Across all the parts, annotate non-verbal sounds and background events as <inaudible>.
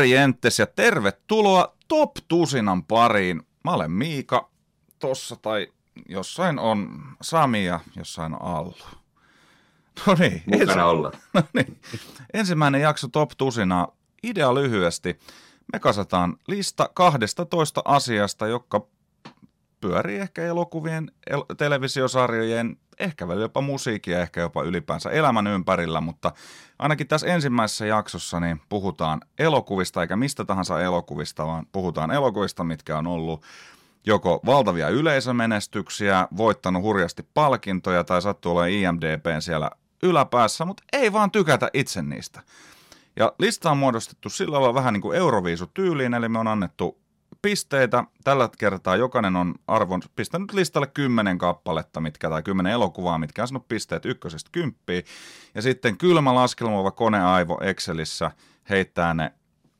Morjentes ja tervetuloa Top Tusinan pariin. Mä olen Miika, tossa tai jossain on Sami ja jossain on Allu. No niin, Mukana olla. <laughs> no niin. ensimmäinen jakso Top Tusinaa. Idea lyhyesti. Me kasataan lista 12 asiasta, jotka pyörii ehkä elokuvien, el- televisiosarjojen, ehkä välillä jopa musiikkia, ehkä jopa ylipäänsä elämän ympärillä, mutta ainakin tässä ensimmäisessä jaksossa niin puhutaan elokuvista, eikä mistä tahansa elokuvista, vaan puhutaan elokuvista, mitkä on ollut joko valtavia yleisömenestyksiä, voittanut hurjasti palkintoja tai sattuu olemaan IMDBn siellä yläpäässä, mutta ei vaan tykätä itse niistä. Ja lista on muodostettu sillä lailla vähän niin kuin Euroviisu-tyyliin, eli me on annettu pisteitä. Tällä kertaa jokainen on arvon pistänyt listalle kymmenen kappaletta, mitkä, tai kymmenen elokuvaa, mitkä on sanonut pisteet ykkösestä kymppiin. Ja sitten kylmä laskelmoiva koneaivo Excelissä heittää ne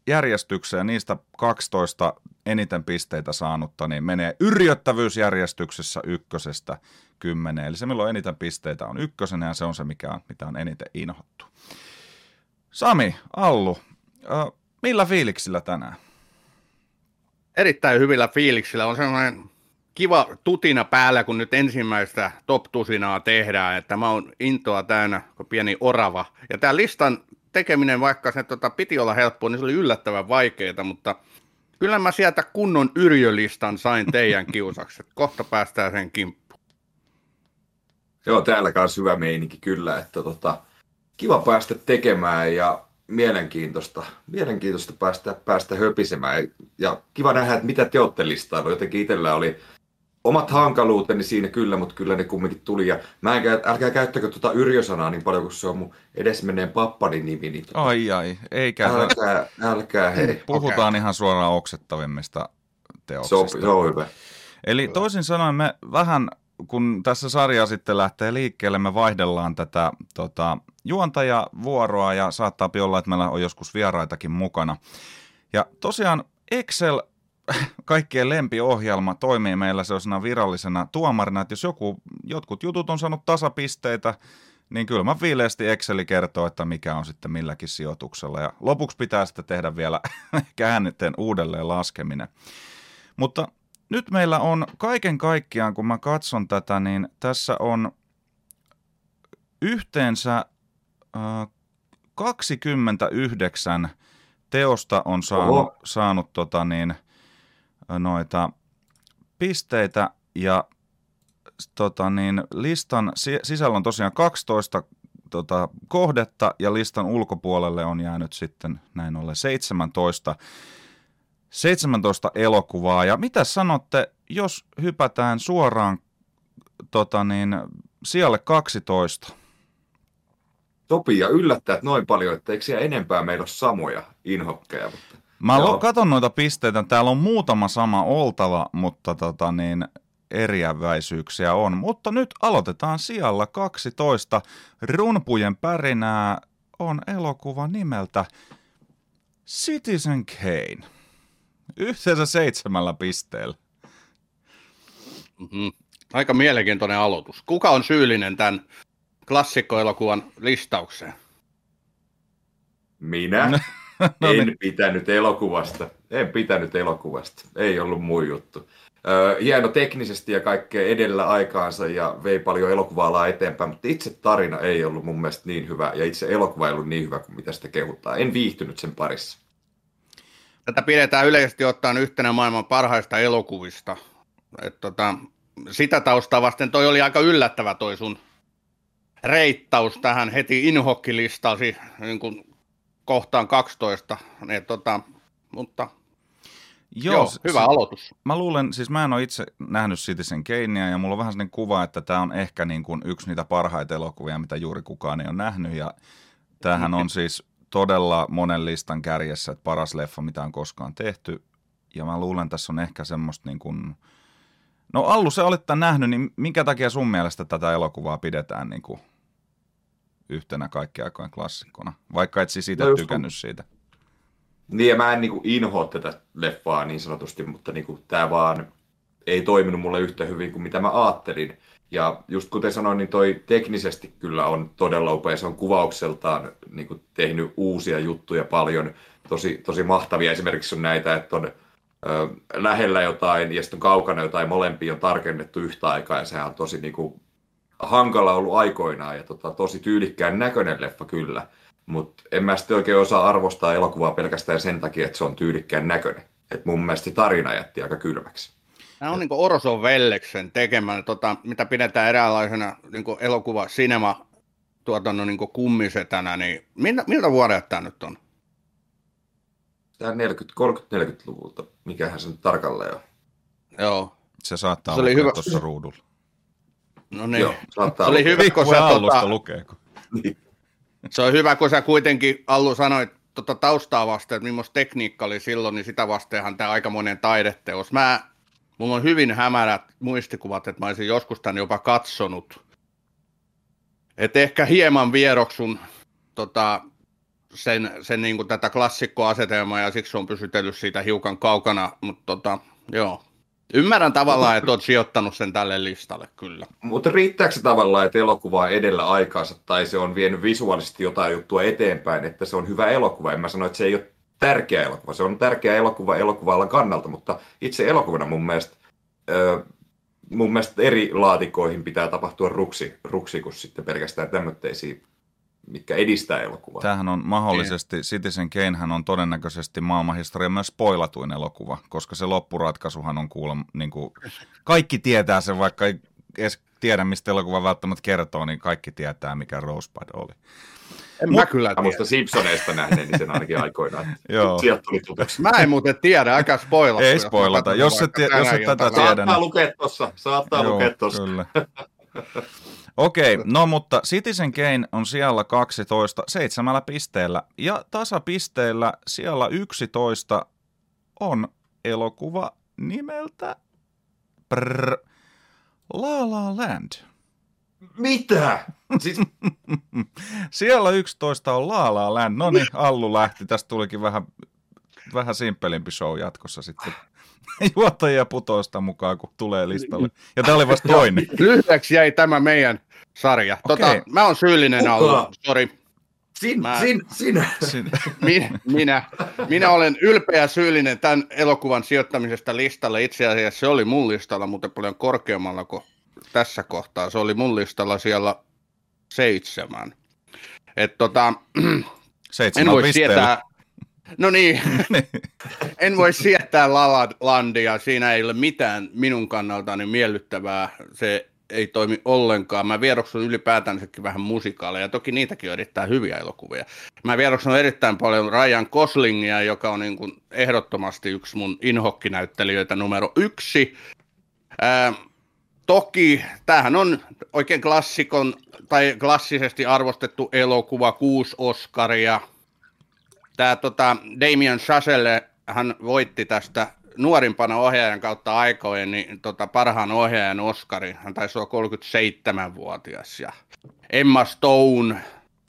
järjestykseen, niistä 12 eniten pisteitä saanutta, niin menee yrjöttävyysjärjestyksessä ykkösestä kymmeneen. Eli se, milloin eniten pisteitä on ykkösenä, ja se on se, mikä on, mitä on eniten inhottu. Sami, Allu, äh, millä fiiliksillä tänään? Erittäin hyvillä fiiliksillä. On sellainen kiva tutina päällä, kun nyt ensimmäistä top tusinaa tehdään, että mä oon intoa täynnä, kun pieni orava. Ja tämä listan tekeminen, vaikka se tota, piti olla helppoa, niin se oli yllättävän vaikeaa, mutta kyllä mä sieltä kunnon yrjölistan sain teidän <laughs> kiusaksi. Kohta päästään sen kimppuun. Joo, täällä kanssa hyvä meininki kyllä, että tota, kiva päästä tekemään ja mielenkiintoista, mielenkiintoista päästä, päästä höpisemään. Ja kiva nähdä, että mitä te olette listailu. Jotenkin itsellä oli omat hankaluuteni siinä kyllä, mutta kyllä ne kumminkin tuli. Ja mä en, käy- älkää käyttäkö tuota Yrjö-sanaa niin paljon, kun se on mun edesmenneen pappani nimi. Niin tota, Ai ai, eikä. älkää, älkää hei. Puhutaan Okei. ihan suoraan oksettavimmista Se on, teoksista. se on hyvä. Eli toisin sanoen me vähän, kun tässä sarja sitten lähtee liikkeelle, me vaihdellaan tätä tota, juontajavuoroa ja saattaa olla, että meillä on joskus vieraitakin mukana. Ja tosiaan Excel, <laughs> kaikkien lempiohjelma, toimii meillä sellaisena virallisena tuomarina, että jos joku, jotkut jutut on saanut tasapisteitä, niin kyllä mä viileästi Exceli kertoo, että mikä on sitten milläkin sijoituksella. Ja lopuksi pitää sitten tehdä vielä <laughs> käännetten uudelleen laskeminen. Mutta nyt meillä on kaiken kaikkiaan, kun mä katson tätä, niin tässä on yhteensä äh, 29 teosta on saanut, Oho. saanut tota niin, noita pisteitä ja tota niin, listan si- sisällä on tosiaan 12 tota, kohdetta ja listan ulkopuolelle on jäänyt sitten näin ollen 17 17 elokuvaa. Ja mitä sanotte, jos hypätään suoraan tota niin, sijalle 12? Sopii ja yllättää, että noin paljon, että eikö siellä enempää meillä ole samoja inhokkeja. Mutta... Mä Joo. katon noita pisteitä, täällä on muutama sama oltava, mutta tota niin, eriäväisyyksiä on. Mutta nyt aloitetaan sijalla 12. Runpujen pärinää on elokuva nimeltä Citizen Kane. Yhteensä seitsemällä pisteellä. Mm-hmm. Aika mielenkiintoinen aloitus. Kuka on syyllinen tämän klassikkoelokuvan listaukseen? Minä? No en niin. pitänyt elokuvasta. En pitänyt elokuvasta. Ei ollut mun juttu. Öö, hieno teknisesti ja kaikkea edellä aikaansa ja vei paljon elokuvaa eteenpäin, mutta itse tarina ei ollut mun mielestä niin hyvä ja itse elokuva ei ollut niin hyvä kuin mitä sitä kehutaan. En viihtynyt sen parissa. Tätä pidetään yleisesti ottaen yhtenä maailman parhaista elokuvista. Et tota, sitä taustaa vasten toi oli aika yllättävä toi sun reittaus tähän heti inhokkilistasi niin kuin kohtaan 12. Et tota, mutta joo, joo hyvä s- aloitus. Mä luulen, siis mä en ole itse nähnyt Citizen Kanea ja mulla on vähän sellainen kuva, että tämä on ehkä niin kuin yksi niitä parhaita elokuvia, mitä juuri kukaan ei ole nähnyt ja tämähän on <laughs> siis todella monen listan kärjessä, että paras leffa, mitä on koskaan tehty ja mä luulen, tässä on ehkä semmoista niin kuin... No Allu, sä olet tämän nähnyt, niin minkä takia sun mielestä tätä elokuvaa pidetään niin kuin yhtenä kaikkien aikojen klassikkona, vaikka et siis itse No tykännyt siitä? Niin ja mä en niinku inhoa tätä leffaa niin sanotusti, mutta niinku tää vaan ei toiminut mulle yhtä hyvin kuin mitä mä ajattelin. Ja just kuten sanoin, niin toi teknisesti kyllä on todella upea. Se on kuvaukseltaan niin kuin tehnyt uusia juttuja paljon, tosi, tosi mahtavia. Esimerkiksi on näitä, että on ö, lähellä jotain ja sitten on kaukana jotain, molempia on tarkennettu yhtä aikaa ja sehän on tosi niin kuin, hankala ollut aikoinaan ja tota, tosi tyylikkään näköinen leffa kyllä. Mutta en mä sitten oikein osaa arvostaa elokuvaa pelkästään sen takia, että se on tyylikkään näköinen. Et mun mielestä tarina jätti aika kylmäksi. Tämä on niin Orson Velleksen tekemä, tota, mitä pidetään eräänlaisena niin elokuva sinema tuotannon niin kummisetänä, niin miltä, miltä vuodelta tämä nyt on? Tämä 30-40-luvulta, mikähän se nyt tarkalleen on. Joo. Se saattaa se olla hyvä. tuossa ruudulla. No niin, Joo, se oli hyvä, kun sä tota, lukeeko. Niin. Se on hyvä, kun sä kuitenkin, Allu, sanoit tota taustaa vasten, että millaista tekniikka oli silloin, niin sitä vastenhan tämä aikamoinen taideteos. Mä, mulla on hyvin hämärät muistikuvat, että mä olisin joskus tämän jopa katsonut. Et ehkä hieman vieroksun tota, sen, sen niin kuin tätä klassikkoasetelmaa ja siksi on pysytellyt siitä hiukan kaukana, mutta tota, joo, Ymmärrän tavallaan, että olet sijoittanut sen tälle listalle, kyllä. Mutta riittääkö se tavallaan, että elokuva edellä aikaansa tai se on vienyt visuaalisesti jotain juttua eteenpäin, että se on hyvä elokuva? En mä sano, että se ei ole tärkeä elokuva. Se on tärkeä elokuva elokuvalla kannalta, mutta itse elokuvana mun mielestä, mun mielestä eri laatikoihin pitää tapahtua ruksi, ruksi kuin sitten pelkästään tämmöisiä mitkä edistää elokuvaa. Tämähän on mahdollisesti, yeah. Citizen Kanehän on todennäköisesti maailmanhistorian myös spoilatuin elokuva, koska se loppuratkaisuhan on kuulemma, niin kuin, kaikki tietää sen, vaikka ei edes tiedä, mistä elokuva välttämättä kertoo, niin kaikki tietää, mikä Rosebud oli. En mä kyllä tiedä. Musta Simpsoneista nähden, niin sen ainakin aikoinaan. <laughs> Joo. Sieltä tuli tutuksi. Mä en muuten tiedä, aika spoilata. Ei spoilata, jos et, jos et tätä tiedä. Saattaa niin... lukea tuossa, saattaa Joo, lukea tuossa. Kyllä. <laughs> Okei, okay, no mutta Citizen Kane on siellä 12 seitsemällä pisteellä ja tasapisteellä siellä 11 on elokuva nimeltä Brr, La La Land. Mitä? Siis... <laughs> siellä 11 on La La Land. No niin, Allu lähti. Tästä tulikin vähän, vähän simppelimpi show jatkossa sitten. <laughs> juottajia putoista mukaan, kun tulee listalle. Ja tämä oli vasta toinen. Lyhyeksi jäi tämä meidän sarja. Okay. Tota, mä oon syyllinen ollut, sori. Sin, mä, sin, sinä. Sin. <laughs> Minä, minä, minä olen ylpeä syyllinen tämän elokuvan sijoittamisesta listalle. Itse asiassa se oli mun listalla, mutta paljon korkeammalla kuin tässä kohtaa. Se oli mun listalla siellä seitsemän. Et tota, <clears throat> Seitsemän en voi sietää, No niin, <laughs> niin, en voi sietää La Landia, siinä ei ole mitään minun kannaltani miellyttävää, se ei toimi ollenkaan. Mä vieroksun ylipäätänsäkin vähän musikaaleja, toki niitäkin on erittäin hyviä elokuvia. Mä vieroksun erittäin paljon Ryan Goslingia, joka on niin kuin ehdottomasti yksi mun inhokkinäyttelijöitä numero yksi. Ää, toki tämähän on oikein klassikon tai klassisesti arvostettu elokuva, kuusi Oscaria, tämä tota, Damien Chazelle, hän voitti tästä nuorimpana ohjaajan kautta aikojen niin, tota, parhaan ohjaajan Oscarin. Hän taisi olla 37-vuotias. Ja Emma Stone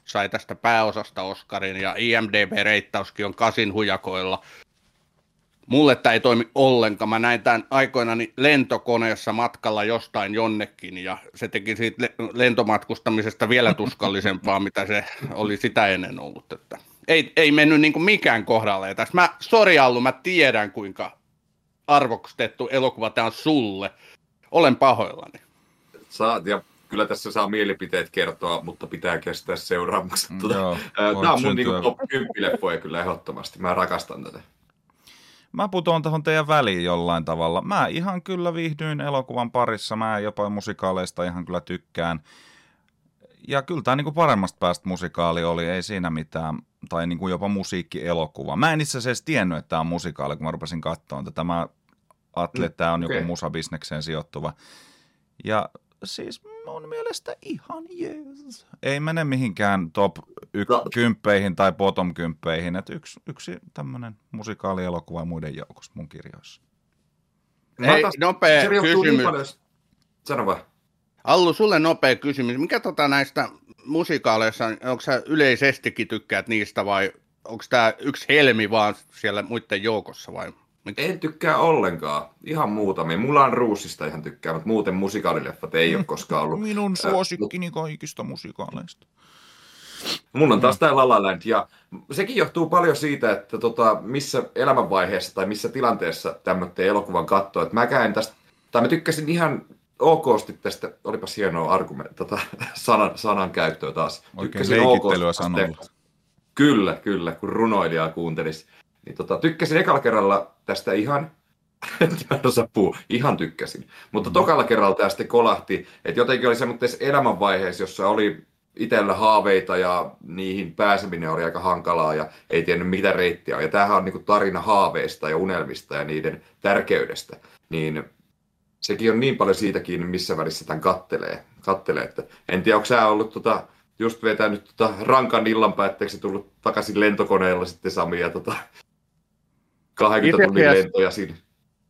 sai tästä pääosasta Oscarin ja IMDB-reittauskin on kasin hujakoilla. Mulle tämä ei toimi ollenkaan. Mä näin tämän aikoinani lentokoneessa matkalla jostain jonnekin ja se teki siitä lentomatkustamisesta vielä tuskallisempaa, <laughs> mitä se oli sitä ennen ollut. Että ei, ei mennyt niin kuin mikään kohdalle. tässä mä, sori Allu, mä tiedän kuinka arvostettu elokuva tämä on sulle. Olen pahoillani. Saat, ja kyllä tässä saa mielipiteet kertoa, mutta pitää kestää seuraamukset. Tuota, Joo, tämä on mun niin top 10 leffoja kyllä ehdottomasti. Mä rakastan tätä. Mä putoan tuohon teidän väliin jollain tavalla. Mä ihan kyllä viihdyin elokuvan parissa. Mä jopa musikaaleista ihan kyllä tykkään. Ja kyllä tämä niinku paremmasta päästä musikaali oli, ei siinä mitään tai niin kuin jopa musiikkielokuva. Mä en itse asiassa tiennyt, että tämä on musikaali, kun mä rupesin katsomaan tätä. Mä ajattelin, että tämä on okay. joku musabisnekseen sijoittuva. Ja siis mun mielestä ihan jees. Ei mene mihinkään top y- no. kymppeihin tai bottom kymppeihin. Että yksi, yksi tämmöinen musikaalielokuva muiden joukossa mun kirjoissa. Ei, nopea kysymys. Sano vaan. Allu, sulle nopea kysymys. Mikä tota näistä musikaaleissa, onko sä yleisestikin tykkäät niistä vai onko tämä yksi helmi vaan siellä muiden joukossa vai En tykkää ollenkaan. Ihan muutamia. Mulla on Ruusista ihan tykkää, mutta muuten musikaalileffat ei ole koskaan ollut. Minun suosikkini kaikista musikaaleista. Mun on taas tää La La Land, ja sekin johtuu paljon siitä, että tota, missä elämänvaiheessa tai missä tilanteessa tämmöinen elokuvan katsoo. Että mä käyn tästä, tai mä tykkäsin ihan okosti tästä, olipas hienoa argument, tota, <laughs> sanan, sanan käyttöä taas. Oikein leikittelyä sanoilla. Kyllä, kyllä, kun runoilijaa kuuntelisi. Niin tota, tykkäsin ekalla kerralla tästä ihan, puhua, ihan tykkäsin. Mutta mm. tokalla kerralla tästä kolahti, että jotenkin oli semmoisessa elämänvaiheessa, jossa oli itsellä haaveita ja niihin pääseminen oli aika hankalaa ja ei tiennyt mitä reittiä on. Ja tämähän on niin tarina haaveista ja unelmista ja niiden tärkeydestä. Niin sekin on niin paljon siitäkin, missä välissä tämän kattelee. kattelee että en tiedä, onko sä ollut tota, just vetänyt tota rankan illan päätteeksi tullut takaisin lentokoneella sitten Sami ja tota, 20 tunnin lentoja siinä.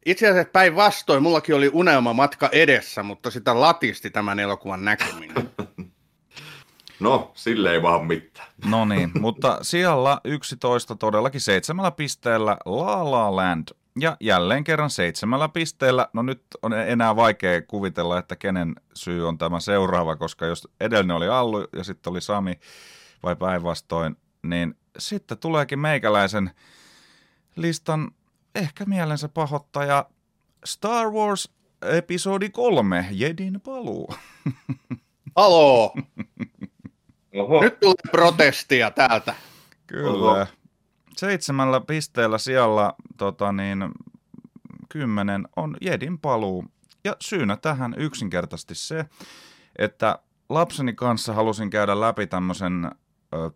Itse asiassa päinvastoin, mullakin oli unelma matka edessä, mutta sitä latisti tämän elokuvan näkeminen. <laughs> No, sille ei vaan mitään. No niin, mutta siellä 11 todellakin seitsemällä pisteellä La La Land. Ja jälleen kerran seitsemällä pisteellä, no nyt on enää vaikea kuvitella, että kenen syy on tämä seuraava, koska jos edellinen oli Allu ja sitten oli Sami vai päinvastoin, niin sitten tuleekin meikäläisen listan ehkä mielensä pahoittaja Star Wars episodi 3, Jedin paluu. <laughs> Haloo! Oho. Nyt tulee protestia täältä. Kyllä. Oho. Seitsemällä pisteellä siellä tota niin, kymmenen on Jedin paluu. Ja syynä tähän yksinkertaisesti se, että lapseni kanssa halusin käydä läpi tämmöisen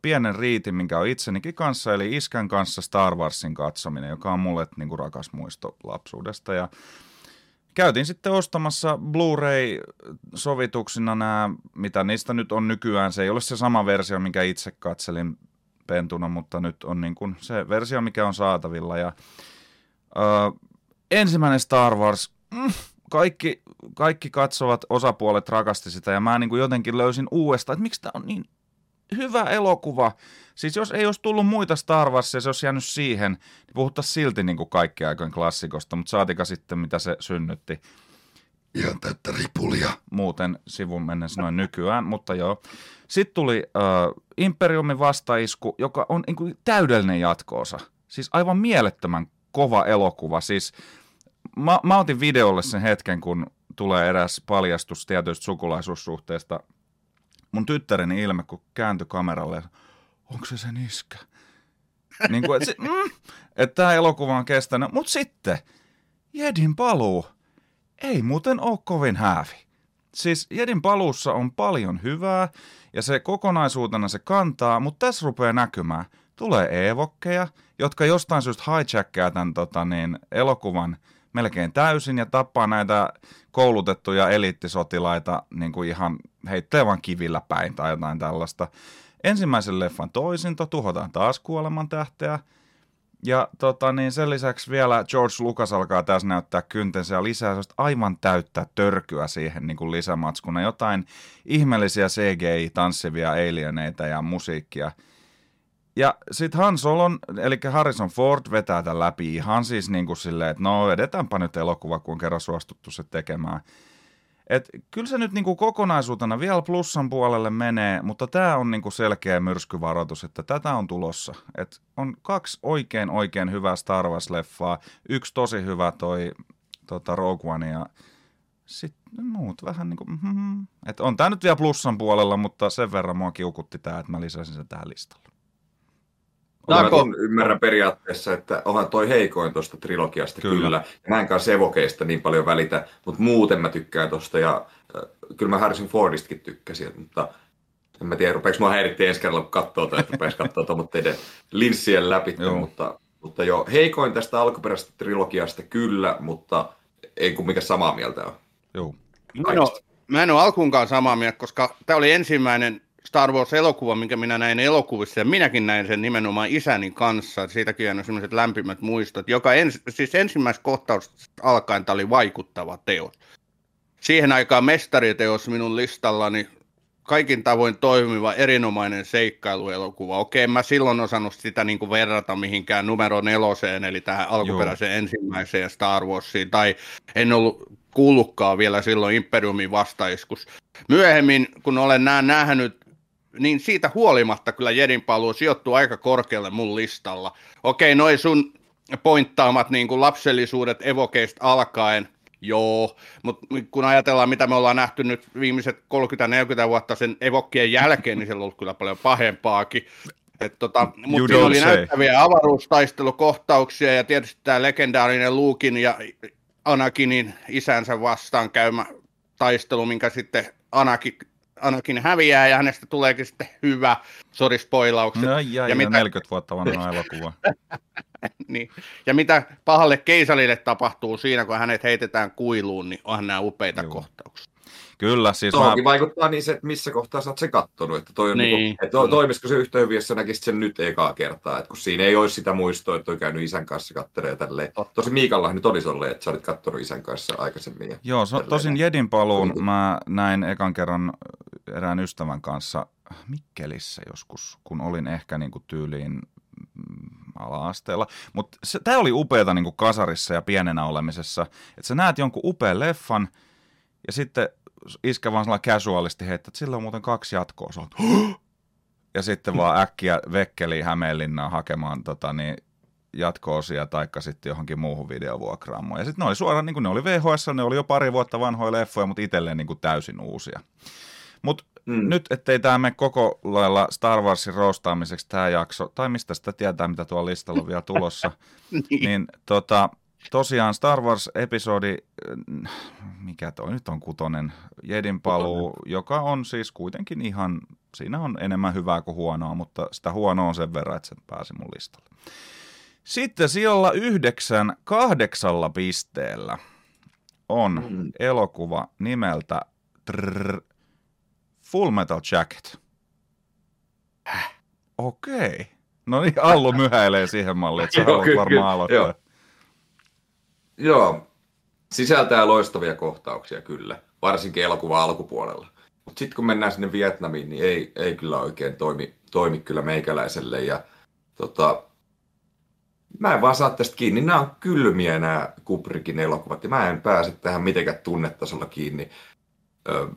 pienen riitin, minkä on itsenikin kanssa, eli iskän kanssa Star Warsin katsominen, joka on mulle niin kuin rakas muisto lapsuudesta. Ja käytiin sitten ostamassa Blu-ray-sovituksina nämä, mitä niistä nyt on nykyään. Se ei ole se sama versio, minkä itse katselin pentuna, mutta nyt on niin kuin se versio, mikä on saatavilla. Ja, ö, ensimmäinen Star Wars, mm, kaikki, kaikki katsovat osapuolet rakasti sitä, ja mä niin kuin jotenkin löysin uudestaan, että miksi tämä on niin hyvä elokuva. Siis jos ei olisi tullut muita Star Warsia, se olisi jäänyt siihen, niin puhuttaisiin silti niin kuin kaikki aikojen klassikosta, mutta saatika sitten, mitä se synnytti. Ihan täyttä ripulia. Muuten sivun mennessä noin nykyään, mutta joo. Sitten tuli uh, Imperiumin vastaisku, joka on niin kuin täydellinen jatkoosa. Siis aivan mielettömän kova elokuva. Siis mä, mä otin videolle sen hetken, kun tulee eräs paljastus tietyistä sukulaisuussuhteesta mun tyttäreni ilme, kun kääntyi kameralle, onko se sen iskä? niin kuin, että, mm, että tämä elokuva on kestänyt. Mutta sitten, Jedin paluu ei muuten ole kovin häävi. Siis Jedin paluussa on paljon hyvää ja se kokonaisuutena se kantaa, mutta tässä rupeaa näkymään. Tulee evokkeja, jotka jostain syystä hijackkaa tämän tota, niin, elokuvan melkein täysin ja tappaa näitä koulutettuja eliittisotilaita niin kuin ihan heittää vaan kivillä päin tai jotain tällaista. Ensimmäisen leffan toisinto, tuhotaan taas kuoleman tähteä. Ja tota, niin sen lisäksi vielä George Lucas alkaa tässä näyttää kyntensä ja lisää aivan täyttä törkyä siihen niin kuin lisämatskuna. Jotain ihmeellisiä CGI-tanssivia alieneita ja musiikkia. Ja sitten Han Solon, eli Harrison Ford vetää tämän läpi ihan siis niin kuin silleen, että no edetäänpä nyt elokuva, kun on kerran suostuttu se tekemään. Et kyllä se nyt niinku kokonaisuutena vielä plussan puolelle menee, mutta tämä on niinku selkeä myrskyvaroitus, että tätä on tulossa. Et on kaksi oikein oikein hyvää Star Wars-leffaa, yksi tosi hyvä toi tota Rogue One ja sitten muut vähän niin kuin, mm-hmm. Et on tämä nyt vielä plussan puolella, mutta sen verran mua kiukutti tämä, että mä lisäsin sen tähän listalle. Mä ymmärrän periaatteessa, että onhan toi heikoin tuosta trilogiasta kyllä. kyllä. Mä en kanssa evokeista niin paljon välitä, mutta muuten mä tykkään tuosta ja äh, kyllä mä Harrison Fordistakin tykkäsin, mutta en mä tiedä, rupeeko mua häiritti ensi kerralla, kun katsoo tai rupeaisi katsoa tuommoitteiden linssien läpi, joo. mutta, mutta joo, heikoin tästä alkuperäisestä trilogiasta kyllä, mutta ei kuin mikä samaa mieltä on. Joo. Mä en, ole, mä en ole alkuunkaan samaa mieltä, koska tämä oli ensimmäinen Star Wars-elokuva, minkä minä näin elokuvissa, ja minäkin näin sen nimenomaan isäni kanssa, että siitäkin on sellaiset lämpimät muistot, joka ens, siis ensimmäistä kohtausta alkaen tämä oli vaikuttava teos. Siihen aikaan mestariteos minun listallani kaikin tavoin toimiva, erinomainen seikkailuelokuva. Okei, mä silloin osannut sitä niin kuin verrata mihinkään numero neloseen, eli tähän alkuperäiseen Joo. ensimmäiseen Star Warsiin, tai en ollut kuullutkaan vielä silloin Imperiumin vastaiskus. Myöhemmin, kun olen nää nähnyt, niin siitä huolimatta kyllä Jedin paluu sijoittuu aika korkealle mun listalla. Okei, noin sun pointtaamat niin kuin lapsellisuudet evokeista alkaen, Joo, mutta kun ajatellaan, mitä me ollaan nähty nyt viimeiset 30-40 vuotta sen evokkien jälkeen, niin se on ollut kyllä paljon pahempaakin. tota, mutta siinä oli say. näyttäviä avaruustaistelukohtauksia ja tietysti tämä legendaarinen Luukin ja Anakinin isänsä vastaan käymä taistelu, minkä sitten Anakin, Anakin häviää ja hänestä tuleekin sitten hyvä, sori spoilaukset. No, ja, ja, mitä... 40 vuotta vanha <laughs> elokuva. <laughs> niin. Ja mitä pahalle keisarille tapahtuu siinä, kun hänet heitetään kuiluun, niin onhan nämä upeita Joo. kohtauksia. Kyllä, siis mä... vaikuttaa niin se, että missä kohtaa sä oot sen kattonut, että, toi on niin. Niin kuin, että to, toimisiko se yhtä hyvin, jos sä näkisit sen nyt ekaa kertaa, että kun siinä ei olisi sitä muistoa, että on käynyt isän kanssa kattelee tälleen. Tosi Miikalla nyt olisi ollut, että sä olit kattonut isän kanssa aikaisemmin. Ja Joo, so, tosin Jedin paluun mä näin ekan kerran erään ystävän kanssa Mikkelissä joskus, kun olin ehkä niin kuin tyyliin mm, ala-asteella. Mutta tämä oli upeata niin kuin kasarissa ja pienenä olemisessa, että sä näet jonkun upean leffan ja sitten iskä vaan sellainen casualisti heittää, että sillä on muuten kaksi jatkoa. Sä ja sitten vaan äkkiä vekkeli Hämeenlinnaan hakemaan tota, niin, jatko-osia taikka sitten johonkin muuhun videovuokraamoon. Ja sitten ne oli suoraan, niin kuin ne oli VHS, ne oli jo pari vuotta vanhoja leffoja, mutta itselleen niin kuin täysin uusia. Mutta mm. nyt, ettei tämä mene koko lailla Star Warsin roostaamiseksi tämä jakso, tai mistä sitä tietää, mitä tuolla listalla on vielä tulossa, <laughs> niin, niin tota, tosiaan Star Wars-episodi, mikä toi nyt on kutonen, Jedin paluu, kutonen. joka on siis kuitenkin ihan, siinä on enemmän hyvää kuin huonoa, mutta sitä huonoa on sen verran, että se pääsi mun listalle. Sitten sijalla yhdeksän kahdeksalla pisteellä on mm. elokuva nimeltä trrr, Full Metal Jacket. Okei. Okay. No niin, Allu myhäilee siihen malliin, että sä haluat varmaan aloittaa. Joo. Joo, sisältää loistavia kohtauksia kyllä, varsinkin elokuva alkupuolella. Mutta sitten kun mennään sinne Vietnamiin, niin ei, ei kyllä oikein toimi, toimi kyllä meikäläiselle. Ja, tota, mä en vaan saa tästä kiinni. Nämä on kylmiä nämä Kubrickin elokuvat ja mä en pääse tähän mitenkään tunnetasolla kiinni. Ö,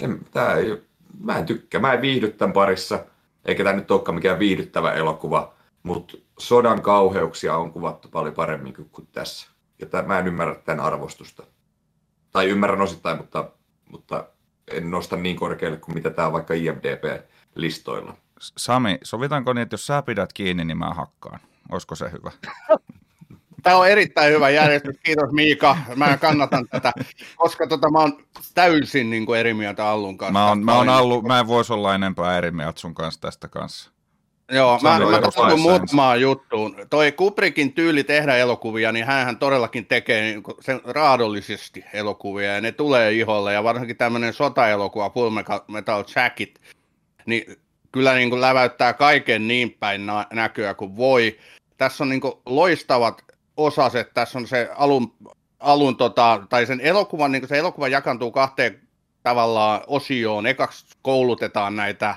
en, tää ei, mä en tykkää, mä en viihdy tämän parissa, eikä tämä nyt olekaan mikään viihdyttävä elokuva, mutta sodan kauheuksia on kuvattu paljon paremmin kuin, tässä. Ja tämän, mä en ymmärrä tämän arvostusta. Tai ymmärrän osittain, mutta, mutta en nosta niin korkealle kuin mitä tämä on vaikka IMDB-listoilla. Sami, sovitaanko niin, että jos sä pidät kiinni, niin mä hakkaan? Olisiko se hyvä? <laughs> Tämä on erittäin hyvä järjestys. Kiitos Miika. Mä kannatan tätä, koska tota, mä oon täysin niin kuin eri mieltä Allun kanssa. Mä, on, mä, on Allu, mä en voisi olla enempää eri mieltä sun kanssa tästä kanssa. Joo, mä, mä katson muutamaan juttuun. Toi Kubrickin tyyli tehdä elokuvia, niin hän todellakin tekee niin sen raadollisesti elokuvia, ja ne tulee iholle, ja varsinkin tämmöinen sotaelokuva, Full Metal Jacket, niin kyllä niin kuin läväyttää kaiken niin päin näköä kuin voi. Tässä on niin kuin loistavat osaset. Tässä on se alun, alun tota, tai sen elokuvan, niin se elokuva jakantuu kahteen tavallaan osioon. Ekaksi koulutetaan näitä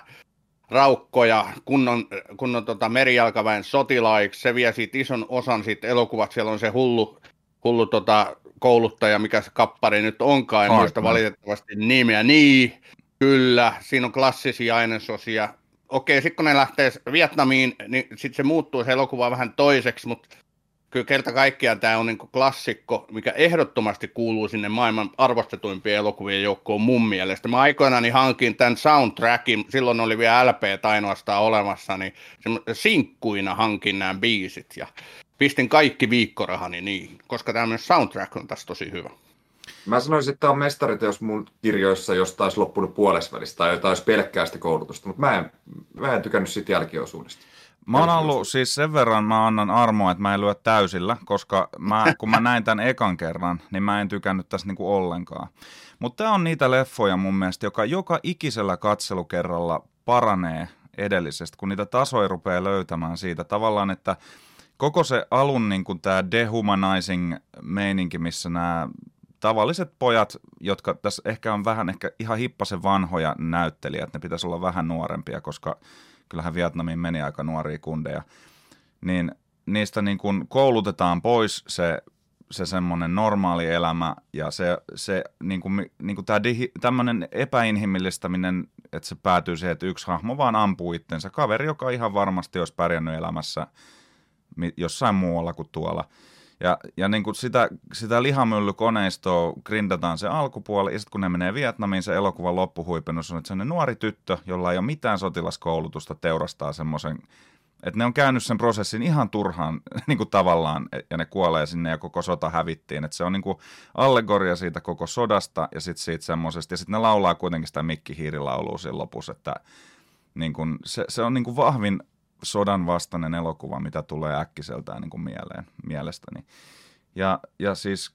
raukkoja kunnon, kunnon tota merijalkaväen sotilaiksi. Se vie siitä ison osan siitä elokuvat. Siellä on se hullu, hullu tota, kouluttaja, mikä se kappari nyt onkaan, en muista valitettavasti nimeä. Niin, kyllä, siinä on klassisia ainesosia. Okei, sitten kun ne lähtee Vietnamiin, niin sitten se muuttuu se elokuva vähän toiseksi, mutta kyllä kerta kaikkiaan tämä on niin klassikko, mikä ehdottomasti kuuluu sinne maailman arvostetuimpien elokuvien joukkoon mun mielestä. Mä aikoinaan hankin tämän soundtrackin, silloin oli vielä LP ainoastaan olemassa, niin sinkkuina hankin nämä biisit ja pistin kaikki viikkorahani niihin, koska tämmöinen soundtrack on tässä tosi hyvä. Mä sanoisin, että tämä on mestariteos mun kirjoissa, jos taisi loppunut puolesvälistä tai jotain olisi pelkkää sitä koulutusta, mutta mä en, mä en tykännyt siitä jälkiosuudesta. Mä oon ollut siis sen verran, mä annan armoa, että mä en lyö täysillä, koska mä, kun mä näin tämän ekan kerran, niin mä en tykännyt tässä niinku ollenkaan. Mutta tämä on niitä leffoja mun mielestä, joka joka ikisellä katselukerralla paranee edellisestä, kun niitä tasoja rupeaa löytämään siitä tavallaan, että koko se alun niin tämä dehumanizing meininki, missä nämä tavalliset pojat, jotka tässä ehkä on vähän ehkä ihan hippasen vanhoja näyttelijät, ne pitäisi olla vähän nuorempia, koska kyllähän Vietnamiin meni aika nuoria kundeja, niin niistä niin kuin koulutetaan pois se, se semmoinen normaali elämä ja se, se niin kuin, niin kuin tämä tämmöinen epäinhimillistäminen, että se päätyy siihen, että yksi hahmo vaan ampuu itsensä. Kaveri, joka ihan varmasti olisi pärjännyt elämässä jossain muualla kuin tuolla. Ja, ja niin kuin sitä, sitä lihamyllykoneistoa grindataan se alkupuoli, ja sitten kun ne menee Vietnamiin, se elokuvan loppuhuipennus on, että se on nuori tyttö, jolla ei ole mitään sotilaskoulutusta, teurastaa semmoisen että ne on käynyt sen prosessin ihan turhaan <laughs> niin kuin tavallaan, ja ne kuolee sinne ja koko sota hävittiin. Että se on niin kuin allegoria siitä koko sodasta ja sitten siitä semmoisesta. Ja sitten ne laulaa kuitenkin sitä Mikki Hiirilaulua siinä lopussa, että niin kuin se, se on niin kuin vahvin sodan vastainen elokuva, mitä tulee äkkiseltään niin kuin mieleen, mielestäni. Ja, ja siis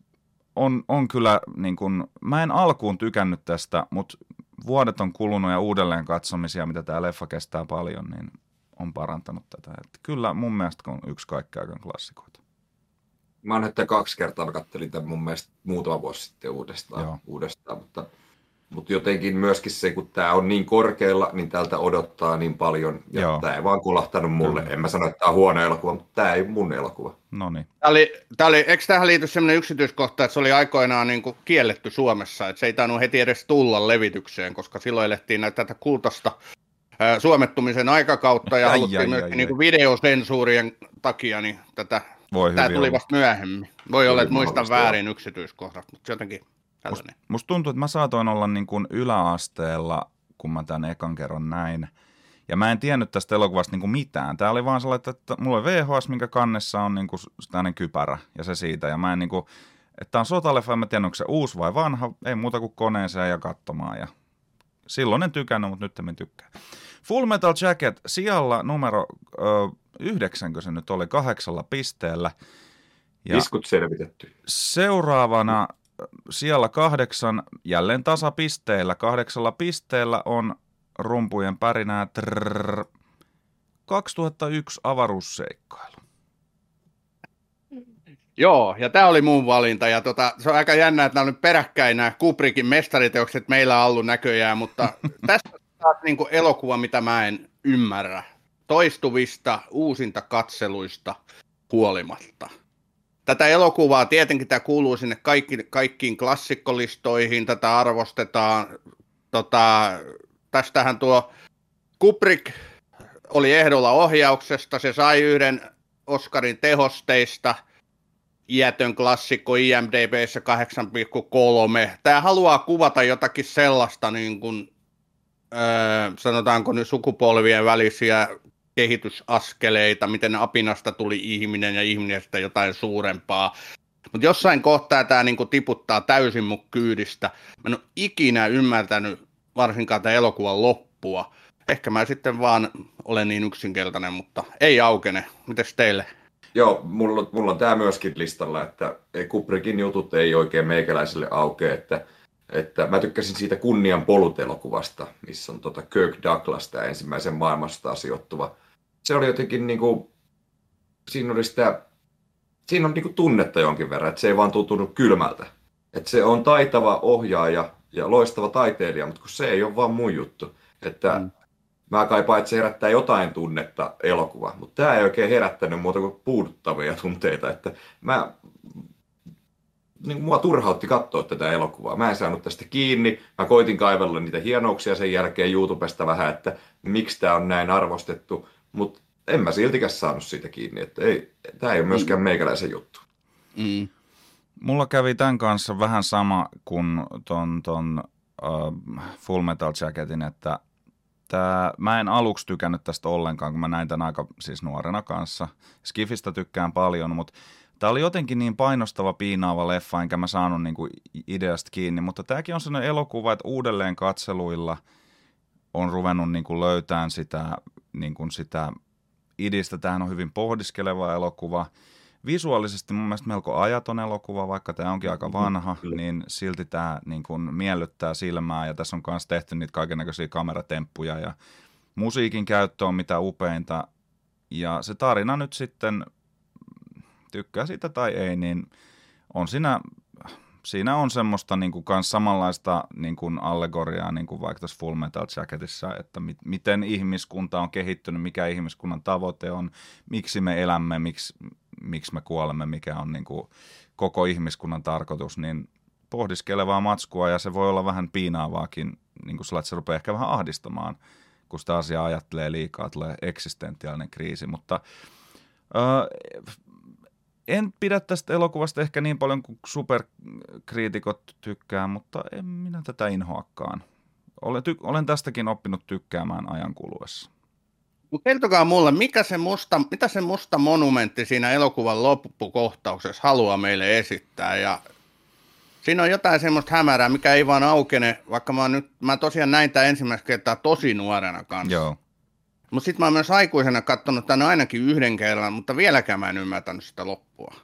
on, on kyllä, niin kuin, mä en alkuun tykännyt tästä, mutta vuodet on kulunut ja uudelleen katsomisia, mitä tämä leffa kestää paljon, niin on parantanut tätä. Että kyllä mun mielestä on yksi kaikkein klassikoita. Mä oon nyt kaksi kertaa, mä kattelin tämän mun mielestä muutama vuosi sitten uudestaan, uudestaan mutta, mutta jotenkin myöskin se, kun tämä on niin korkealla, niin tältä odottaa niin paljon, ja Joo. tämä ei vaan kulahtanut mulle. Kyllä. En mä sano, että tämä on huono elokuva, mutta tämä ei mun elokuva. No niin. Tämä oli, tämä oli, eikö tähän liity sellainen yksityiskohta, että se oli aikoinaan niin kuin kielletty Suomessa, että se ei tainnut heti edes tulla levitykseen, koska silloin elettiin näitä tätä kultaista suomettumisen aikakautta ja ai, haluttiin ai, myös ai, niin kuin videosensuurien takia niin tätä, Voi tämä tuli olla. vasta myöhemmin. Voi olla, että muistan väärin yksityiskohdat, mutta jotenkin. Musta, musta tuntuu, että mä saatoin olla niin kuin yläasteella, kun mä tämän ekan kerran näin. Ja mä en tiennyt tästä elokuvasta niin kuin mitään. Tämä oli vaan sellainen, että mulla on VHS, minkä kannessa on niin kuin tämmöinen kypärä ja se siitä. Ja mä en niin kuin, että tämä on sotaleffa, en mä tiedä, onko se uusi vai vanha. Ei muuta kuin koneeseen ja katsomaan. Ja silloin en tykännyt, mutta nyt en tykkää. Full Metal Jacket sijalla numero ö, yhdeksänkö se nyt oli kahdeksalla pisteellä. Ja Iskut selvitetty. Seuraavana siellä kahdeksan, jälleen tasapisteillä, kahdeksalla pisteellä on rumpujen pärinää trrr, 2001 avaruusseikkailu. Joo, ja tämä oli mun valinta, ja tota, se on aika jännä, että nämä on nyt peräkkäin nämä Kubrickin mestariteokset meillä on ollut näköjään, mutta <laughs> tässä taas niin kuin elokuva, mitä mä en ymmärrä. Toistuvista uusinta katseluista huolimatta. Tätä elokuvaa tietenkin tämä kuuluu sinne kaikki, kaikkiin klassikkolistoihin, tätä arvostetaan. Tota, tästähän tuo Kubrick oli ehdolla ohjauksesta, se sai yhden Oscarin tehosteista, iätön klassikko IMDBssä 8,3. Tämä haluaa kuvata jotakin sellaista niin kuin öö, sanotaanko nyt sukupolvien välisiä kehitysaskeleita, miten apinasta tuli ihminen ja ihminestä jotain suurempaa. Mutta jossain kohtaa tämä niinku tiputtaa täysin mun kyydistä. Mä en ole ikinä ymmärtänyt varsinkaan tämän elokuvan loppua. Ehkä mä sitten vaan olen niin yksinkertainen, mutta ei aukene. Mites teille? Joo, mulla, mulla on tämä myöskin listalla, että Kubrickin jutut ei oikein meikäläiselle aukea, että että mä tykkäsin siitä Kunnian polut-elokuvasta, missä on tota Kirk Douglas, tämä ensimmäisen maailmasta sijoittuva. Se oli jotenkin niin kuin, siinä oli sitä, siinä on niin kuin tunnetta jonkin verran, että se ei vaan tuntunut kylmältä. Että se on taitava ohjaaja ja loistava taiteilija, mutta kun se ei ole vaan mun juttu. Että mm. mä kaipaan, että se herättää jotain tunnetta elokuva, mutta tämä ei oikein herättänyt muuta kuin puuduttavia tunteita. Että mä niin mua turhautti katsoa tätä elokuvaa. Mä en saanut tästä kiinni. Mä koitin kaivella niitä hienouksia sen jälkeen YouTubesta vähän, että miksi tämä on näin arvostettu. Mutta en mä siltikään saanut siitä kiinni. Että ei, tämä ei ole myöskään mm. meikäläisen juttu. Mm. Mulla kävi tämän kanssa vähän sama kuin ton, ton uh, Full Metal Jacketin, että tää, mä en aluksi tykännyt tästä ollenkaan, kun mä näin tämän aika siis nuorena kanssa. Skifistä tykkään paljon, mutta Tämä oli jotenkin niin painostava, piinaava leffa, enkä mä saanut niin kuin ideasta kiinni, mutta tämäkin on sellainen elokuva, että uudelleen katseluilla on ruvennut niin kuin löytämään sitä, niin kuin sitä idistä. Tämähän on hyvin pohdiskeleva elokuva. Visuaalisesti mun mielestä melko ajaton elokuva, vaikka tämä onkin aika vanha, niin silti tämä niin kuin miellyttää silmää ja tässä on myös tehty niitä kaikenlaisia kameratemppuja ja musiikin käyttö on mitä upeinta. Ja se tarina nyt sitten tykkää siitä tai ei, niin on siinä siinä on semmoista niin kuin, kans samanlaista niin kuin allegoriaa niin kuin vaikka tässä Full Metal Jacketissa, että mi- miten ihmiskunta on kehittynyt, mikä ihmiskunnan tavoite on, miksi me elämme, miksi, miksi me kuolemme, mikä on niin kuin, koko ihmiskunnan tarkoitus, niin pohdiskelevaa matskua ja se voi olla vähän piinaavaakin, niin kuin että se rupeaa ehkä vähän ahdistamaan, kun sitä asiaa ajattelee liikaa, tulee eksistentiaalinen kriisi, mutta öö, en pidä tästä elokuvasta ehkä niin paljon kuin superkriitikot tykkää, mutta en minä tätä inhoakaan. Olen, ty- olen tästäkin oppinut tykkäämään ajan kuluessa. Mutta kertokaa mulle, mikä se musta, mitä se musta monumentti siinä elokuvan loppukohtauksessa haluaa meille esittää. Ja siinä on jotain semmoista hämärää, mikä ei vaan aukene, vaikka mä, nyt, mä tosiaan näin tämän ensimmäistä kertaa tosi nuorena kanssa. Joo. Mutta sitten mä oon myös aikuisena katsonut tämän ainakin yhden kerran, mutta vieläkään mä en ymmärtänyt sitä loppua.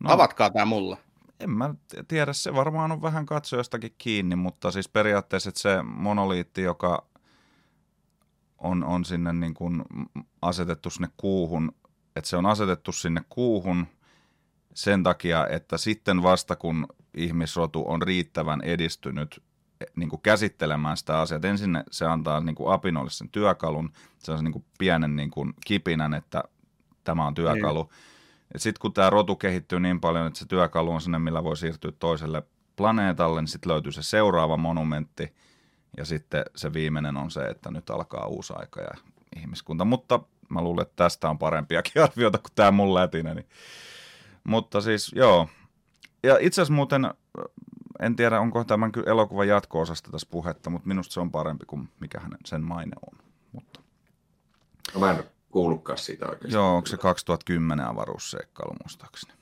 No, Avatkaa tämä mulle. En mä tiedä, se varmaan on vähän katsojastakin kiinni, mutta siis periaatteessa että se monoliitti, joka on, on sinne niin kuin asetettu sinne kuuhun, että se on asetettu sinne kuuhun sen takia, että sitten vasta kun ihmisrotu on riittävän edistynyt niin kuin käsittelemään sitä asiaa. ensin se antaa niin kuin apinoille sen työkalun, se on niin kuin pienen niin kuin kipinän, että tämä on työkalu. Niin. Sitten kun tämä rotu kehittyy niin paljon, että se työkalu on sinne, millä voi siirtyä toiselle planeetalle, niin sitten löytyy se seuraava monumentti, ja sitten se viimeinen on se, että nyt alkaa uusi aika ja ihmiskunta. Mutta mä luulen, että tästä on parempiakin <laughs> arvioita kuin tämä mun. Niin. Mutta siis joo. Ja itse asiassa muuten en tiedä, onko tämän elokuvan jatko-osasta tässä puhetta, mutta minusta se on parempi kuin mikä hänen sen maine on. Mutta... No, mä en kuullutkaan siitä oikeastaan. Joo, onko se 2010 avaruusseikkailu muistaakseni.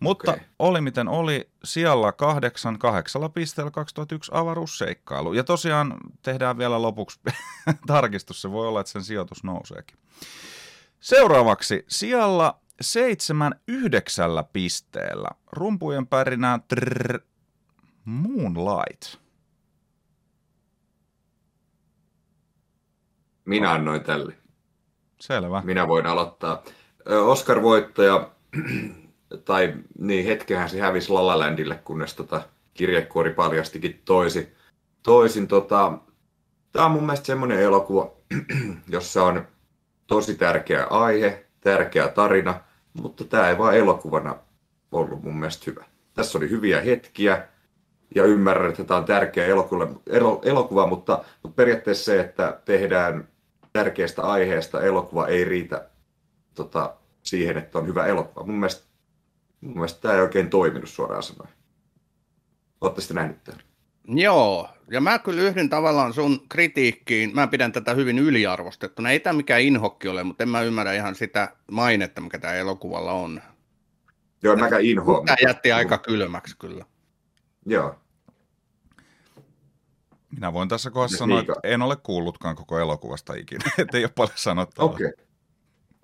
Mutta okay. oli miten oli, siellä kahdeksan, kahdeksalla pisteellä 2001 avaruusseikkailu. Ja tosiaan tehdään vielä lopuksi <laughs> tarkistus, se voi olla, että sen sijoitus nouseekin. Seuraavaksi siellä seitsemän yhdeksällä pisteellä rumpujen pärinää trrr, Moonlight. Minä annoin tälle. Selvä. Minä voin aloittaa. Oscar-voittaja, <clears throat> tai niin hetkehän se hävisi La La Landille, kunnes tota kirjekuori paljastikin toisi, toisin. Tota, tämä on mun mielestä semmoinen elokuva, <clears throat> jossa on tosi tärkeä aihe, tärkeä tarina, mutta tämä ei vaan elokuvana ollut mun mielestä hyvä. Tässä oli hyviä hetkiä, ja ymmärrän, että tämä on tärkeä elokuva, elokuva mutta, mutta periaatteessa se, että tehdään tärkeästä aiheesta elokuva ei riitä tota, siihen, että on hyvä elokuva. Mun mielestä, mun mielestä tämä ei oikein toiminut suoraan sanoen. Olette sitten nähnyt tämän? Joo, ja mä kyllä yhdyn tavallaan sun kritiikkiin. Mä pidän tätä hyvin yliarvostettuna. Ei tämä mikään inhokki ole, mutta en mä ymmärrä ihan sitä mainetta, mikä tämä elokuvalla on. Joo, mäkään inhoa. Tämä jätti aika kylmäksi kyllä. Joo. Minä voin tässä kohdassa sanoa, että en ole kuullutkaan koko elokuvasta ikinä, <laughs> että ei ole paljon sanottavaa. Okei. Okay.